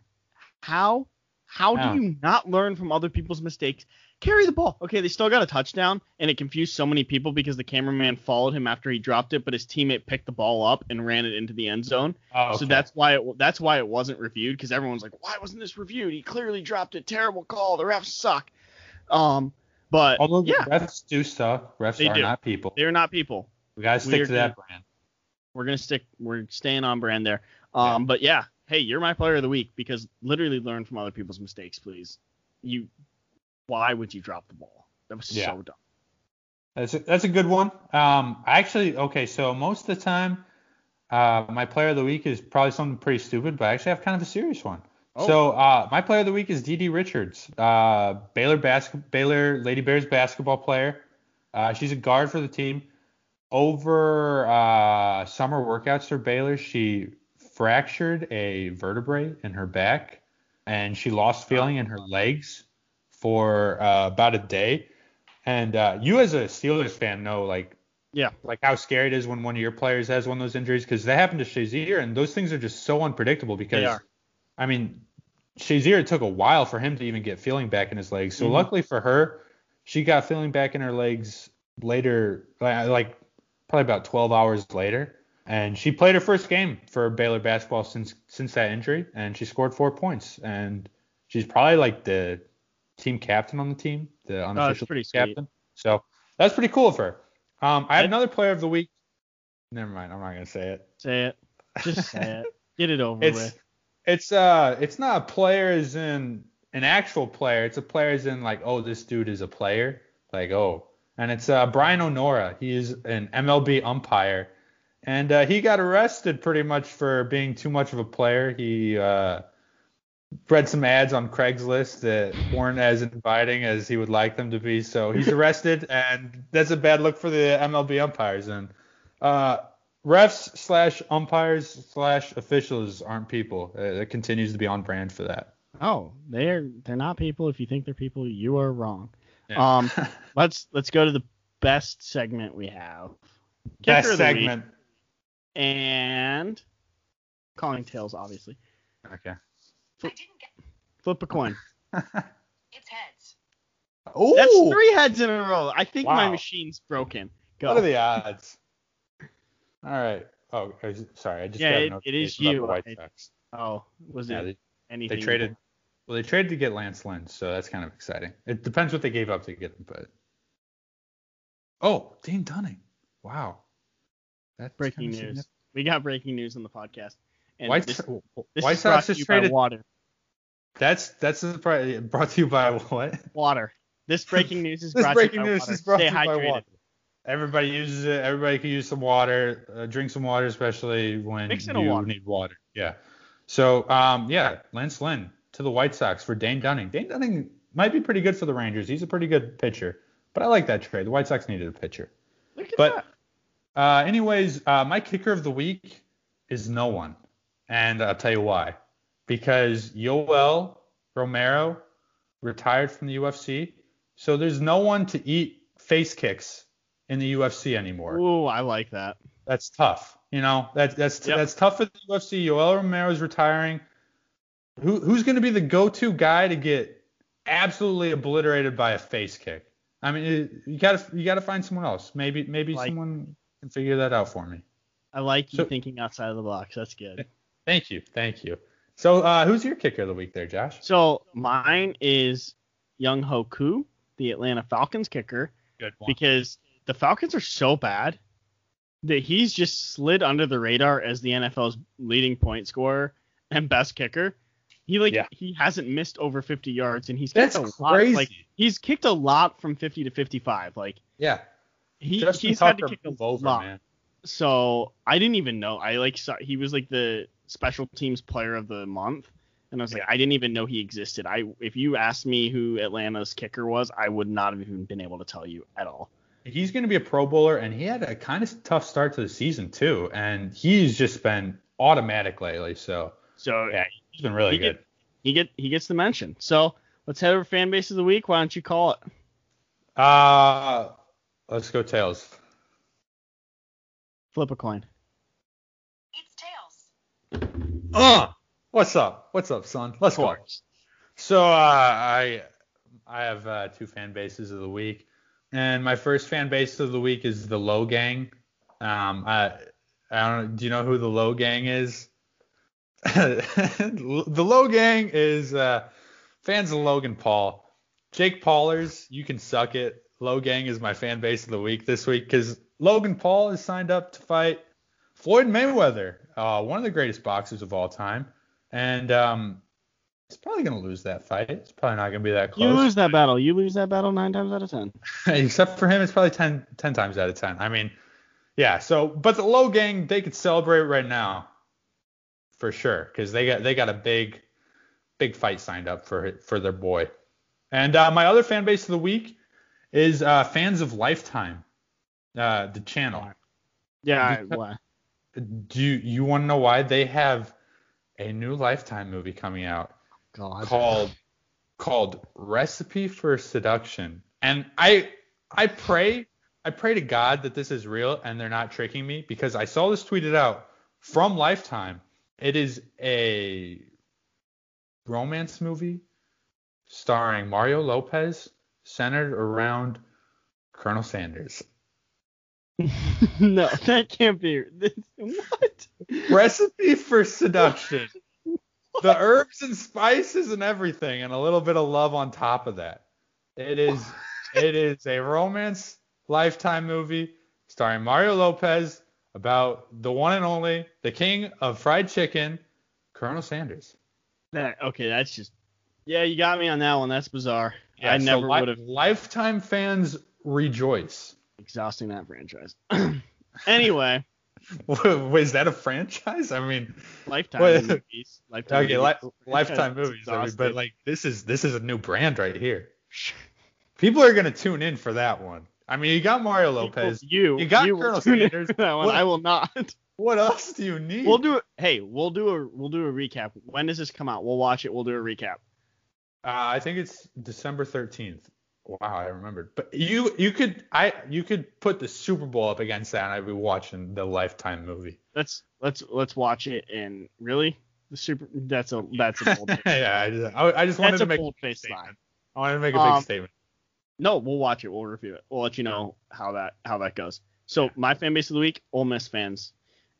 How how How? do you not learn from other people's mistakes? Carry the ball. Okay, they still got a touchdown, and it confused so many people because the cameraman followed him after he dropped it, but his teammate picked the ball up and ran it into the end zone. Oh, So that's why it that's why it wasn't reviewed because everyone's like, why wasn't this reviewed? He clearly dropped it. Terrible call. The refs suck. Um, but Although the yeah, refs do suck, refs They are do. not people. they're not people. We gotta stick We're to that brand. We're gonna stick. We're staying on brand there. Um, but yeah, hey, you're my player of the week because literally learn from other people's mistakes, please. You, why would you drop the ball? That was Yeah. so dumb. That's a, that's a good one. Um, I actually, okay, so most of the time, uh, my player of the week is probably something pretty stupid, but I actually have kind of a serious one. Oh. So uh, my player of the week is DiDi Richards, uh, Baylor bas- Baylor Lady Bears basketball player. Uh, she's a guard for the team. Over uh, summer workouts for Baylor, she fractured a vertebrae in her back, and she lost feeling in her legs for uh, about a day. And uh, you, as a Steelers fan, know like Yeah. like how scary it is when one of your players has one of those injuries because that happened to Shazier, and those things are just so unpredictable. Because. I mean, Shazier it took a while for him to even get feeling back in his legs. So Mhm. luckily for her, she got feeling back in her legs later, like probably about 12 hours later. And she played her first game for Baylor basketball since since that injury, and she scored four points. And she's probably like the team captain on the team, the unofficial pretty team sweet. captain. So that's pretty cool of her. Um, I have another player of the week. Never mind, I'm not gonna say it. Say it. Just say it. Get it over It's with. it's uh it's not a player as in an actual player. It's a player as in like oh this dude is a player. Like oh and it's uh Brian O'Nora. He is an MLB umpire. And uh, he got arrested pretty much for being too much of a player. He uh, read some ads on Craigslist that weren't as inviting as he would like them to be. So he's arrested, and that's a bad look for the MLB umpires. And uh, refs slash umpires slash officials aren't people. Uh, it continues to be on brand for that. Oh, they're they're not people. If you think they're people, you are wrong. Yeah. Um, let's let's go to the best segment we have. Kicker Best the week. segment. and calling tails, obviously. Okay. I didn't get. Flip a coin. It's heads. Ooh. That's three heads in a row. I think my machine's broken. Go. What are the odds? All right. Oh, sorry. I just Yeah, got it- it is you. White I- Sox. oh, was Yeah, it they, anything? they traded. Well, they traded to get Lance Lynn, so that's kind of exciting. It depends what they gave up to get him, but. Oh, Dean Dunning. Wow. That's breaking news. We got breaking news on the podcast. And White, this, this White is Sox to just traded. water. That's that's brought to you by what? Water. This breaking news is This brought breaking to you by news water. is brought Stay to you by water. Everybody uses it. Everybody can use some water. Uh, drink some water, especially when Mix you water. need water. Yeah. So, um, yeah, Lance Lynn to the White Sox for Dane Dunning. Dane Dunning might be pretty good for the Rangers. He's a pretty good pitcher, but I like that trade. The White Sox needed a pitcher. Look at But that. uh, anyways, uh, my kicker of the week is no one, and I'll tell you why. Because Yoel Romero retired from the UFC, so there's no one to eat face kicks in the UFC anymore. Ooh, I like that. That's tough. You know, that, that's Yep. that's tough for the UFC. Yoel Romero's retiring. Who who's going to be the go-to guy to get absolutely obliterated by a face kick? I mean, it- you gotta you gotta find someone else. Maybe maybe Like- someone can figure that out for me. I like you So- thinking outside of the box. That's good. Thank you, thank you. So uh, who's your kicker of the week there, Josh? So mine is Younghoe Koo, the Atlanta Falcons kicker, Good one. because the Falcons are so bad that he's just slid under the radar as the NFL's leading point scorer and best kicker. He like Yeah. he hasn't missed over 50 yards and he's kicked That's a lot, crazy. like he's kicked a lot from 50 to 55. Like yeah, he Justin he's had to kick a over, lot. man. So I didn't even know. I like saw he was like the special teams player of the month, and I was like, I didn't even know he existed. I if you asked me who Atlanta's kicker was, I would not have even been able to tell you at all. He's going to be a Pro Bowler, and he had a kind of tough start to the season too, and he's just been automatic lately. So So Yeah, he's been really He good. get- he get he gets the mention. So let's head over fan base of the week. Why don't you call it? Uh, let's go tails. Flip a coin. Uh, what's up? What's up, son? Let's go. So uh, I I have uh, two fan bases of the week, and my first fan base of the week is the Logang. Um, I I don't. Do you know who the Logang is? the Logang is uh, fans of Logan Paul. Jake Paulers, you can suck it. Logang is my fan base of the week this week because Logan Paul is signed up to fight Floyd Mayweather, uh, one of the greatest boxers of all time, and um, he's probably gonna lose that fight. It's probably not gonna be that close. You lose that battle. You lose that battle nine times out of ten. Except for him, it's probably 10, 10 times out of 10. I mean, yeah. So, but the Logang, they could celebrate right now, for sure, because they got they got a big, big fight signed up for for their boy. And uh, my other fan base of the week is uh, fans of Lifetime, uh, the channel. Yeah. Because- why? Do you, you want to know why they have a new Lifetime movie coming out? God. called called Recipe for Seduction. And I I pray I pray to God that this is real and they're not tricking me because I saw this tweeted out from Lifetime. It is a romance movie starring Mario Lopez centered around Colonel Sanders. no, that can't be. This, what? Recipe for Seduction. the herbs and spices and everything, and a little bit of love on top of that. It is it is a romance lifetime movie starring Mario Lopez about the one and only, the king of fried chicken, Colonel Sanders. That okay? That's just. Yeah, you got me on that one. That's bizarre. I so never li- would have Lifetime fans rejoice. Exhausting that franchise. anyway, Was that a franchise? I mean, Lifetime Wait. movies. Lifetime okay, movies. li- lifetime movies, I mean, but like this is this is a new brand right here. People are gonna tune in for that one. I mean, you got Mario Lopez. You, You got will Colonel tune in Sanders. for That one. What- I will not. What else do you need? We'll do it. Hey, we'll do a we'll do a recap. When does this come out? We'll watch it. We'll do a recap. Uh, I think it's December 13th. Wow, I remembered. But you you could I you could put the Super Bowl up against that, and I'd be watching the Lifetime movie. Let's let's let's watch it. And really, the super. That's a that's a bold. yeah, I just, I, I just wanted that's to make a bold big face statement. I wanted to make a big Um, statement. No, we'll watch it. We'll review it. We'll let you know how that how that goes. So my fan base of the week, Ole Miss fans,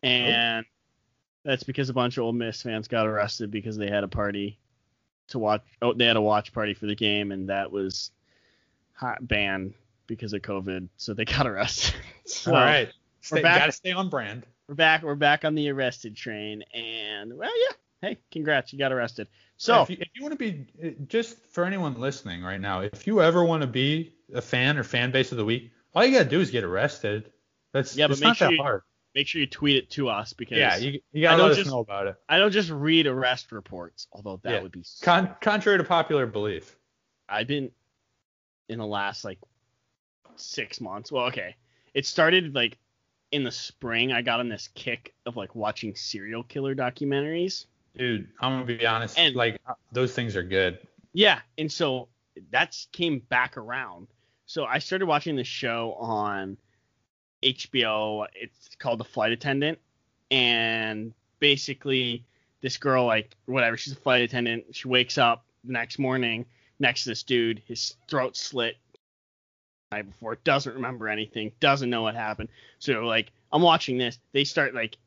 and that's because a bunch of Ole Miss fans got arrested because they had a party to watch. Oh, they had a watch party for the game, and that was hot banned because of COVID. So they got arrested. so All right, stay, back. gotta stay on brand. we're back. We're back on the arrested train, and well, yeah. Hey, congrats, you got arrested. So if you, if you want to be uh, just for anyone listening right now, if you ever want to be a fan or fan base of the week, all you gotta do is get arrested. That's Yeah, but make not sure that you- hard. make sure you tweet it to us because Yeah, you, you I gotta don't let us just- know about it. I don't just read arrest reports, although that Yeah. would be. Con- contrary to popular belief. I've been in the last like six months. Well, okay, it started like in the spring. I got on this kick of like watching serial killer documentaries. Dude, I'm gonna be honest. And- like uh, those things are good. Yeah, and so that's came back around. So I started watching this show on HBO. It's called The Flight Attendant, and basically this girl, like whatever, she's a flight attendant. She wakes up the next morning next to this dude, his throat slit the night before, doesn't remember anything, doesn't know what happened. So like I'm watching this, they start like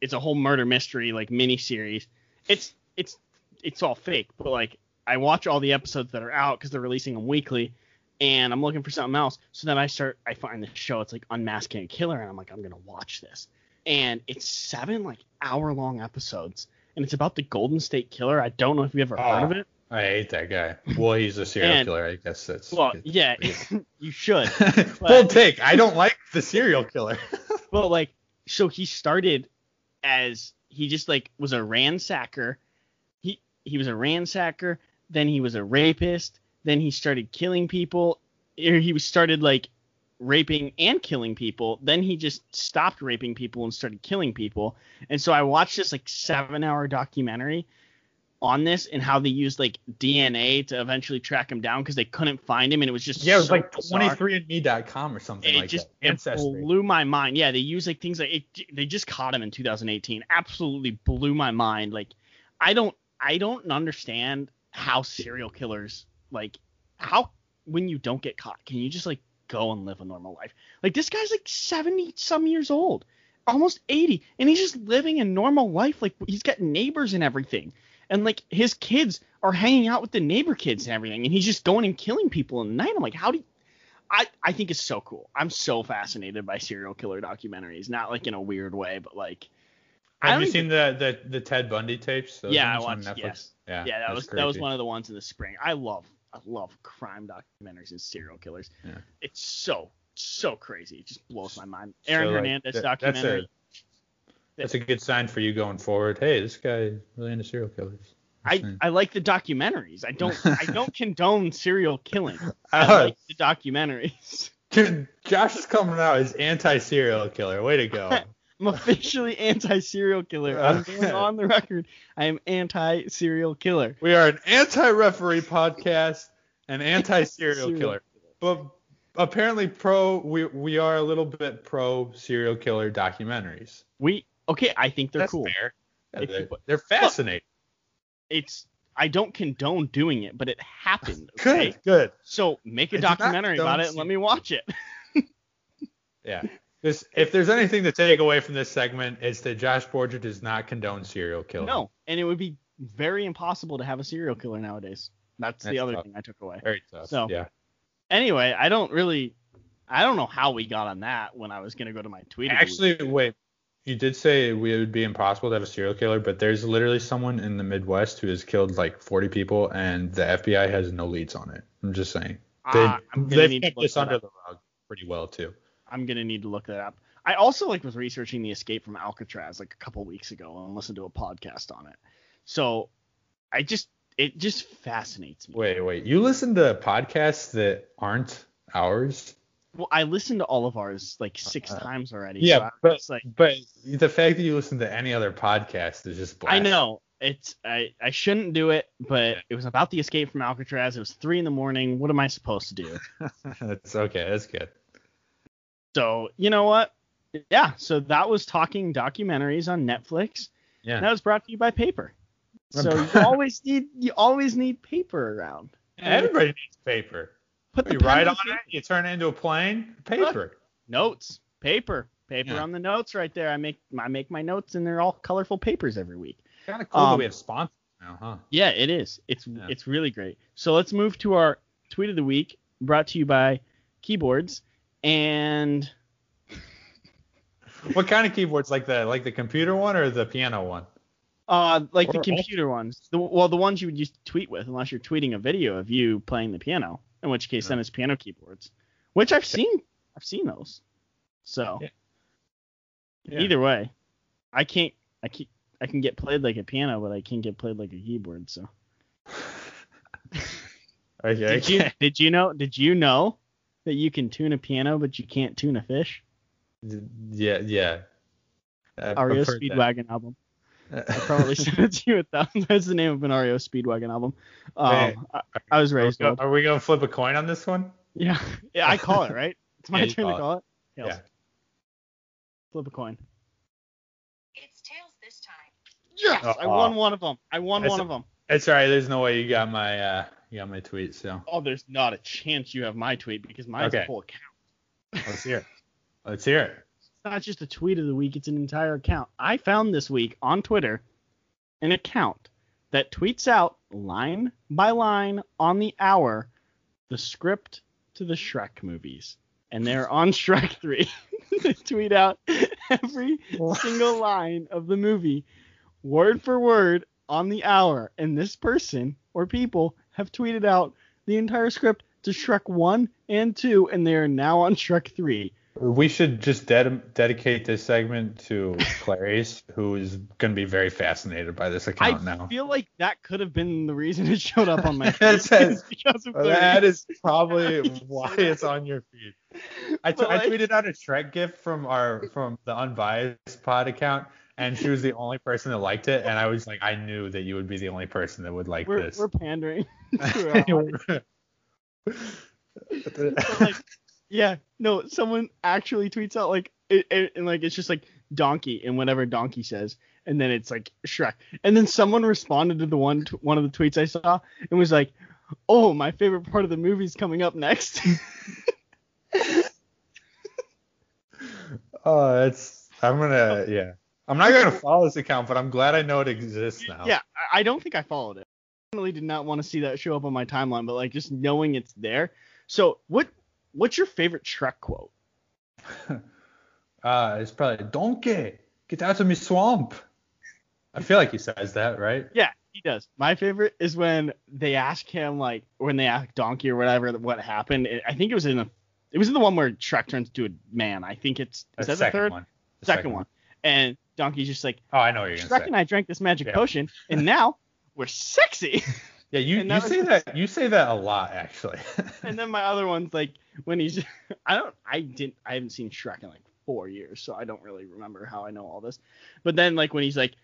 it's a whole murder mystery like mini series. It's it's it's all fake, but like I watch all the episodes that are out because they're releasing them weekly, and I'm looking for something else. So then I start, I find the show. It's like Unmasking a Killer, and I'm like, I'm gonna watch this. And it's seven like hour long episodes, and it's about the Golden State Killer. I don't know if you ever heard oh. of Oh, it. I hate that guy. Well, he's a serial And- killer. I guess that's. Well, yeah, you should. Full take. I don't like the serial killer. But like, so he started as he just like was a ransacker. He he was a ransacker. Then he was a rapist. Then he started killing people. Or he started like raping and killing people. Then he just stopped raping people and started killing people. And so I watched this like seven hour documentary on this and how they used like DNA to eventually track him down because they couldn't find him and it was just Yeah, it was so like 23andme.com or something It like just that. it Ancestry. blew my mind. Yeah, they use like things like it, they just caught him in 2018. Absolutely blew my mind. Like I don't I don't understand how serial killers like how when you don't get caught can you just like go and live a normal life? Like this guy's like 70 some years old, almost 80, and he's just living a normal life. Like he's got neighbors and everything. And like his kids are hanging out with the neighbor kids and everything, and he's just going and killing people in the night. I'm like, how do you, I, I think it's so cool. I'm so fascinated by serial killer documentaries, not like in a weird way, but like Have you seen the, the the Ted Bundy tapes? Those Yeah, I ones on watched- Netflix? Yeah, yeah, that was that was one of the ones in the spring. I love I love crime documentaries and serial killers. Yeah. It's so so crazy. It just blows my mind. So, Aaron like, Hernandez that- documentary. That's a good sign for you going forward. Hey, this guy is really into serial killers. I, I like the documentaries. I don't I don't condone serial killing. I Uh, like the documentaries. Dude, Josh is coming out as anti-serial killer. Way to go. I'm officially anti-serial killer. I'm going on the record. I am anti-serial killer. we are an anti-referee podcast and anti-serial Serial killer. But apparently pro we we are a little bit pro serial killer documentaries. We okay. I think they're That's cool. fair. Yeah, they're, you they're fascinating. It's I don't condone doing it, but it happened. Okay? Good, good. So make a I do not documentary about it and let me watch it. Yeah. This, if there's anything to take away from this segment, it's that Josh Borger does not condone serial killing. No, and it would be very impossible to have a serial killer nowadays. That's, the other tough. thing I took away. Very tough. So- yeah. Anyway, I don't really, I don't know how we got on that when I was gonna go to my tweet. of the week. Actually, wait. You did say it would be impossible to have a serial killer, but there's literally someone in the Midwest who has killed like 40 people, and the FBI has no leads on it. I'm just saying. They, Ah, I'm gonna they've kept this under up. the rug pretty well too. I'm gonna need to look that up. I also like was researching the escape from Alcatraz like a couple weeks ago and listened to a podcast on it. So I just it just fascinates me. Wait, wait. You listen to podcasts that aren't ours? Well, I listened to all of ours like six Uh, times already. yeah, so but- like But the fact that you listen to any other podcast is just I know it's I I shouldn't do it, but it was about the escape from Alcatraz. It was three in the morning. What am I supposed to do? That's okay. That's good. So you know what? Yeah. So that was talking documentaries on Netflix. Yeah. That was brought to you by paper. So you always need you always need paper around. Everybody needs paper. Put the You to on it, you turn it into a plane. Paper. notes, paper, paper Yeah. on the notes right there. I make I make my notes and they're all colorful papers every week. Kind of cool that Um, we have sponsors now, huh? Yeah, it is. It's Yeah. it's really great. So let's move to our tweet of the week, brought to you by Keyboards and What kind of keyboards? Like the like the computer one or the piano one? uh like Or the computer ones. The, well, the ones you would use to tweet with, unless you're tweeting a video of you playing the piano, in which case then Yeah. it's piano keyboards, which I've seen. I've seen those. So Yeah. Yeah. either way, I can't. I can I can get played like a piano, but I can't get played like a keyboard. So Okay. did you did you know did you know that you can tune a piano but you can't tune a fish? Yeah, yeah. I've- REO. Speedwagon album. I probably sent it to you a thousand. That's the name of an REO Speedwagon album. Um, Hey. I, I was Are we, raised go- are we gonna flip a coin on this one? Yeah, yeah, I call it right. It's my Yeah, you turn to call it. it. Tails. Yeah. Flip a coin. It's tails this time. Yes, I Uh-uh. won one of them. I won That's one of them. It's alright. There's no way you got my uh you got my tweet. So Oh, there's not a chance you have my tweet because mine's Okay. a full account. let's hear it. Let's hear it. It's not just a tweet of the week; it's an entire account. I found this week on Twitter an account that tweets out line by line on the hour the script to the Shrek movies, and they're on Shrek three. they tweet out every single line of the movie, word for word, on the hour. And this person or people have tweeted out the entire script to Shrek 1 and 2, and they are now on Shrek 3. We should just ded- dedicate this segment to Clarice, who is going to be very fascinated by this I account now. I feel like that could have been the reason it showed up on my feed. says- that is probably why it's on your feed. I, t- But, I like- tweeted out a Shrek gift from our from the unbiased pod account, and she was the only person that liked it, and I was like, I knew that you would be the only person that would like we're, this. we're pandering. Uh, but, like, yeah, no, someone actually tweets out like it, it, and like it's just like donkey and whatever donkey says, and then it's like Shrek, and then someone responded to the one t- one of the tweets I saw and was like, "Oh, my favorite part of the movie's coming up next." oh, it's I'm gonna yeah. I'm not gonna follow this account, but I'm glad I know it exists now. yeah, I- I don't think I followed it. I definitely did not want to see that show up on my timeline, but like just knowing it's there. So what what's your favorite Shrek quote? Uh, it's probably Donkey, get out of me swamp. I feel like he says that, right? Yeah, he does. My favorite is when they ask him like when they ask Donkey or whatever what happened. It- I think it was in the it was in the one where Shrek turns to a man. I think it's is that the third one. The second, one. And Donkey's just like Oh, I know what you're Shrek gonna and. I drank this magic Yeah. potion and now we're sexy. Yeah, you, you say that you say that a lot actually. and then my other one's like when he's I don't I didn't I haven't seen Shrek in like four years, so I don't really remember how I know all this. But then like when he's like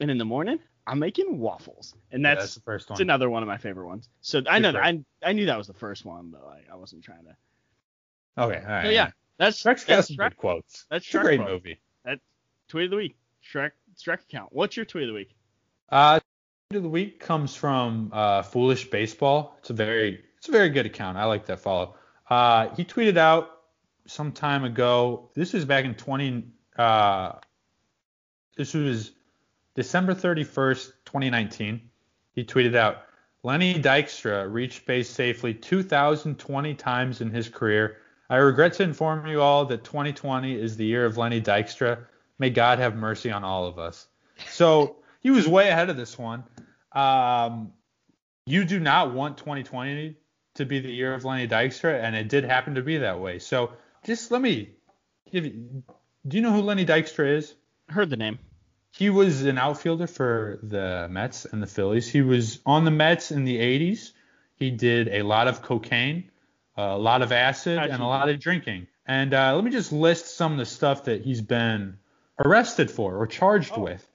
and in the morning I'm making waffles. And Yeah, that's that's the first It's one. another one of my favorite ones. So I know that. I I knew that was the first one, but like I wasn't trying to. Okay, all right. So yeah, that's Shrek's got that's some Shrek. good quotes. That's It's Shrek great quote. movie. That tweet of the week. Shrek Shrek account. What's your tweet of the week? Uh, of the week comes from uh, Foolish Baseball. It's a very it's a very good account. I like that follow. Uh, he tweeted out some time ago. This was back in 20. Uh, this was December 31st, 2019. He tweeted out, Lenny Dykstra reached base safely 2,020 times in his career. I regret to inform you all that 2020 is the year of Lenny Dykstra. May God have mercy on all of us. So he was way ahead of this one. Um, you do not want 2020 to be the year of Lenny Dykstra, and it did happen to be that way. So just let me give you. Do you know who Lenny Dykstra is? Heard the name. He was an outfielder for the Mets and the Phillies. He was on the Mets in the 80s. He did a lot of cocaine, a lot of acid, and a lot of drinking. And uh, let me just list some of the stuff that he's been arrested for or charged Oh. with.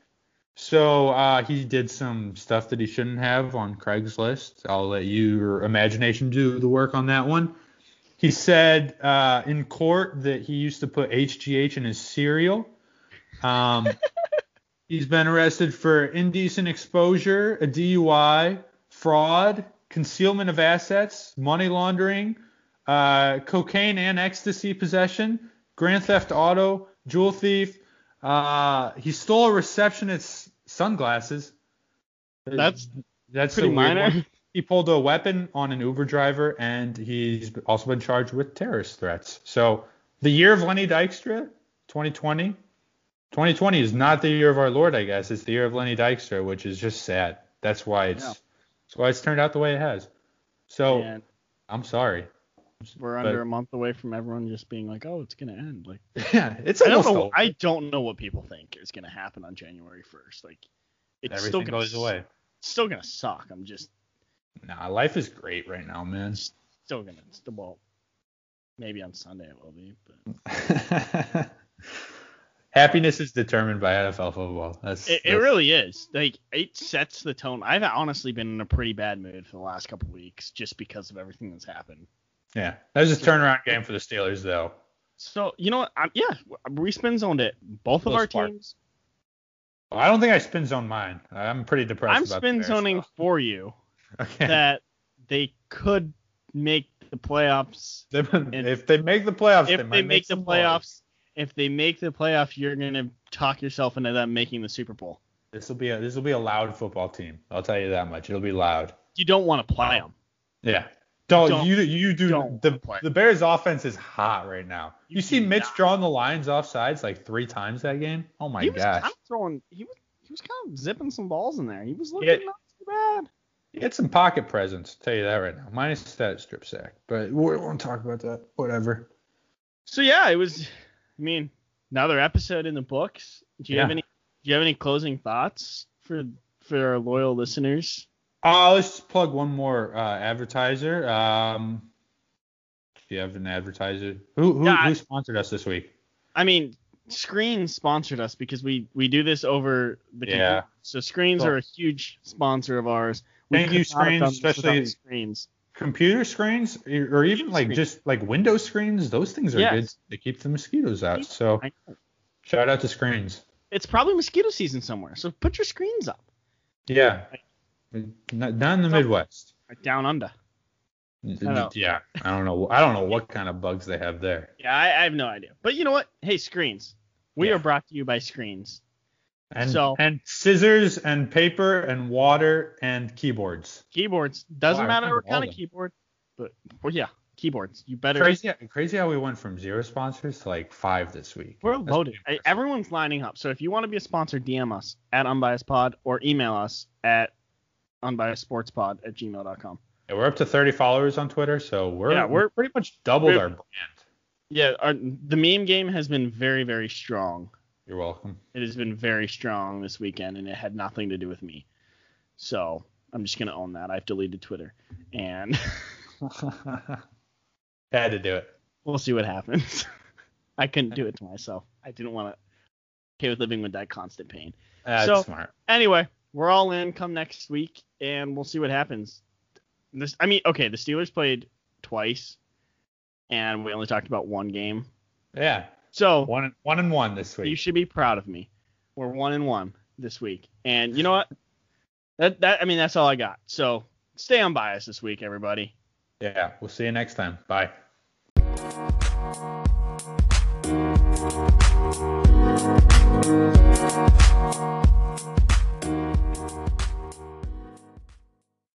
So uh, he did some stuff that he shouldn't have on Craigslist. I'll let your imagination do the work on that one. He said uh, in court that he used to put HGH in his cereal. Um, he's been arrested for indecent exposure, a DUI, fraud, concealment of assets, money laundering, uh, cocaine and ecstasy possession, grand theft auto, jewel thief. Uh, he stole a receptionist's sunglasses. That's that's pretty minor. He pulled a weapon on an Uber driver, and he's also been charged with terrorist threats. So the year of Lenny Dykstra, 2020. 2020 is not the year of our Lord, I guess. It's the year of Lenny Dykstra, which is just sad. That's why it's Yeah. that's why it's turned out the way it has. So And I'm sorry. We're but- under a month away from everyone just being like, oh, it's gonna end. Like Yeah, it's I don't know. over. I don't know what people think is gonna happen on January 1st. Like it's still gonna goes away. still gonna suck. I'm just Nah, life is great right now, man. still gonna still well, maybe on Sunday it will be, but Happiness is determined by NFL football. That's It, it really is. Like it sets the tone. I've honestly been in a pretty bad mood for the last couple weeks just because of everything that's happened. Yeah. That was a turnaround game for the Steelers, though. So you know what? I'm, yeah, we spin zoned it. Both of our spark. teams. I don't think I spin zone mine. I'm pretty depressed. I'm about spin zoning for you Okay. that they could make the playoffs. If they make the playoffs, If they, they, might make the playoffs, if they make the playoffs, you're gonna talk yourself into them making the Super Bowl. This will be a this will be a loud football team. I'll tell you that much. It'll be loud. You don't want to play them. Yeah. Don't, Don't- you you do don't the play. the Bears offense is hot right now. You, You see Mitch not. drawing the lines off sides like three times that game? Oh my he was gosh. kind of throwing. He was he was kind of zipping some balls in there. He was looking Yeah. not too bad. He had some pocket presence, I'll tell you that right now. Minus that strip sack. But we won't talk about that. Whatever. So yeah, it was. I mean, another episode in the books. Do you have any? Do you have any closing thoughts for for our loyal listeners? Uh, let's just plug one more uh, advertiser. Um, do you have an advertiser? Who who, Yeah, who sponsored us this week? I mean, Screen sponsored us because we we do this over the Yeah. computer. So Screens Cool. are a huge sponsor of ours. We Thank you, Screens, done this without especially- Screens. Computer screens, or even like Screens. just like window screens. Those things are Yes. good to keep the mosquitoes out. So shout out to screens. It's probably mosquito season somewhere, so put your screens up. Yeah, not, not in the Midwest. Down under. know. Yeah, I don't know. I don't know what kind of bugs they have there. Yeah, I, I have no idea. But you know what? Hey, Screens. We Yeah. are brought to you by Screens. And So- and scissors and paper and water and keyboards. Keyboards. Doesn't Wow, matter what kind of them. keyboard, but well, yeah, keyboards. You better. Crazy, crazy how we went from zero sponsors to like five this week. We're That's loaded. Everyone's lining up. So if you want to be a sponsor, DM us at unbiasedpod or email us at unbiasedsportspod at gmail.com. Yeah, we're up to 30 followers on Twitter, so we're Yeah, we're- pretty much doubled our brand. Yeah, our, the meme game has been very, very strong. You're welcome. It has been very strong this weekend, and it had nothing to do with me. So I'm just gonna own that. I've deleted Twitter, and Had to do it. we'll see what happens. I couldn't do it to myself. I didn't want to. Okay with living with that constant pain. That's So- smart. Anyway, we're all in come next week, and we'll see what happens. This, I mean, okay, the Steelers played twice, and we only talked about one game. Yeah. So one one and one this week. You should be proud of me. We're one and one this week, and you know what? That that I mean, that's all I got. So stay unbiased this week, everybody. Yeah, we'll see you next time. Bye.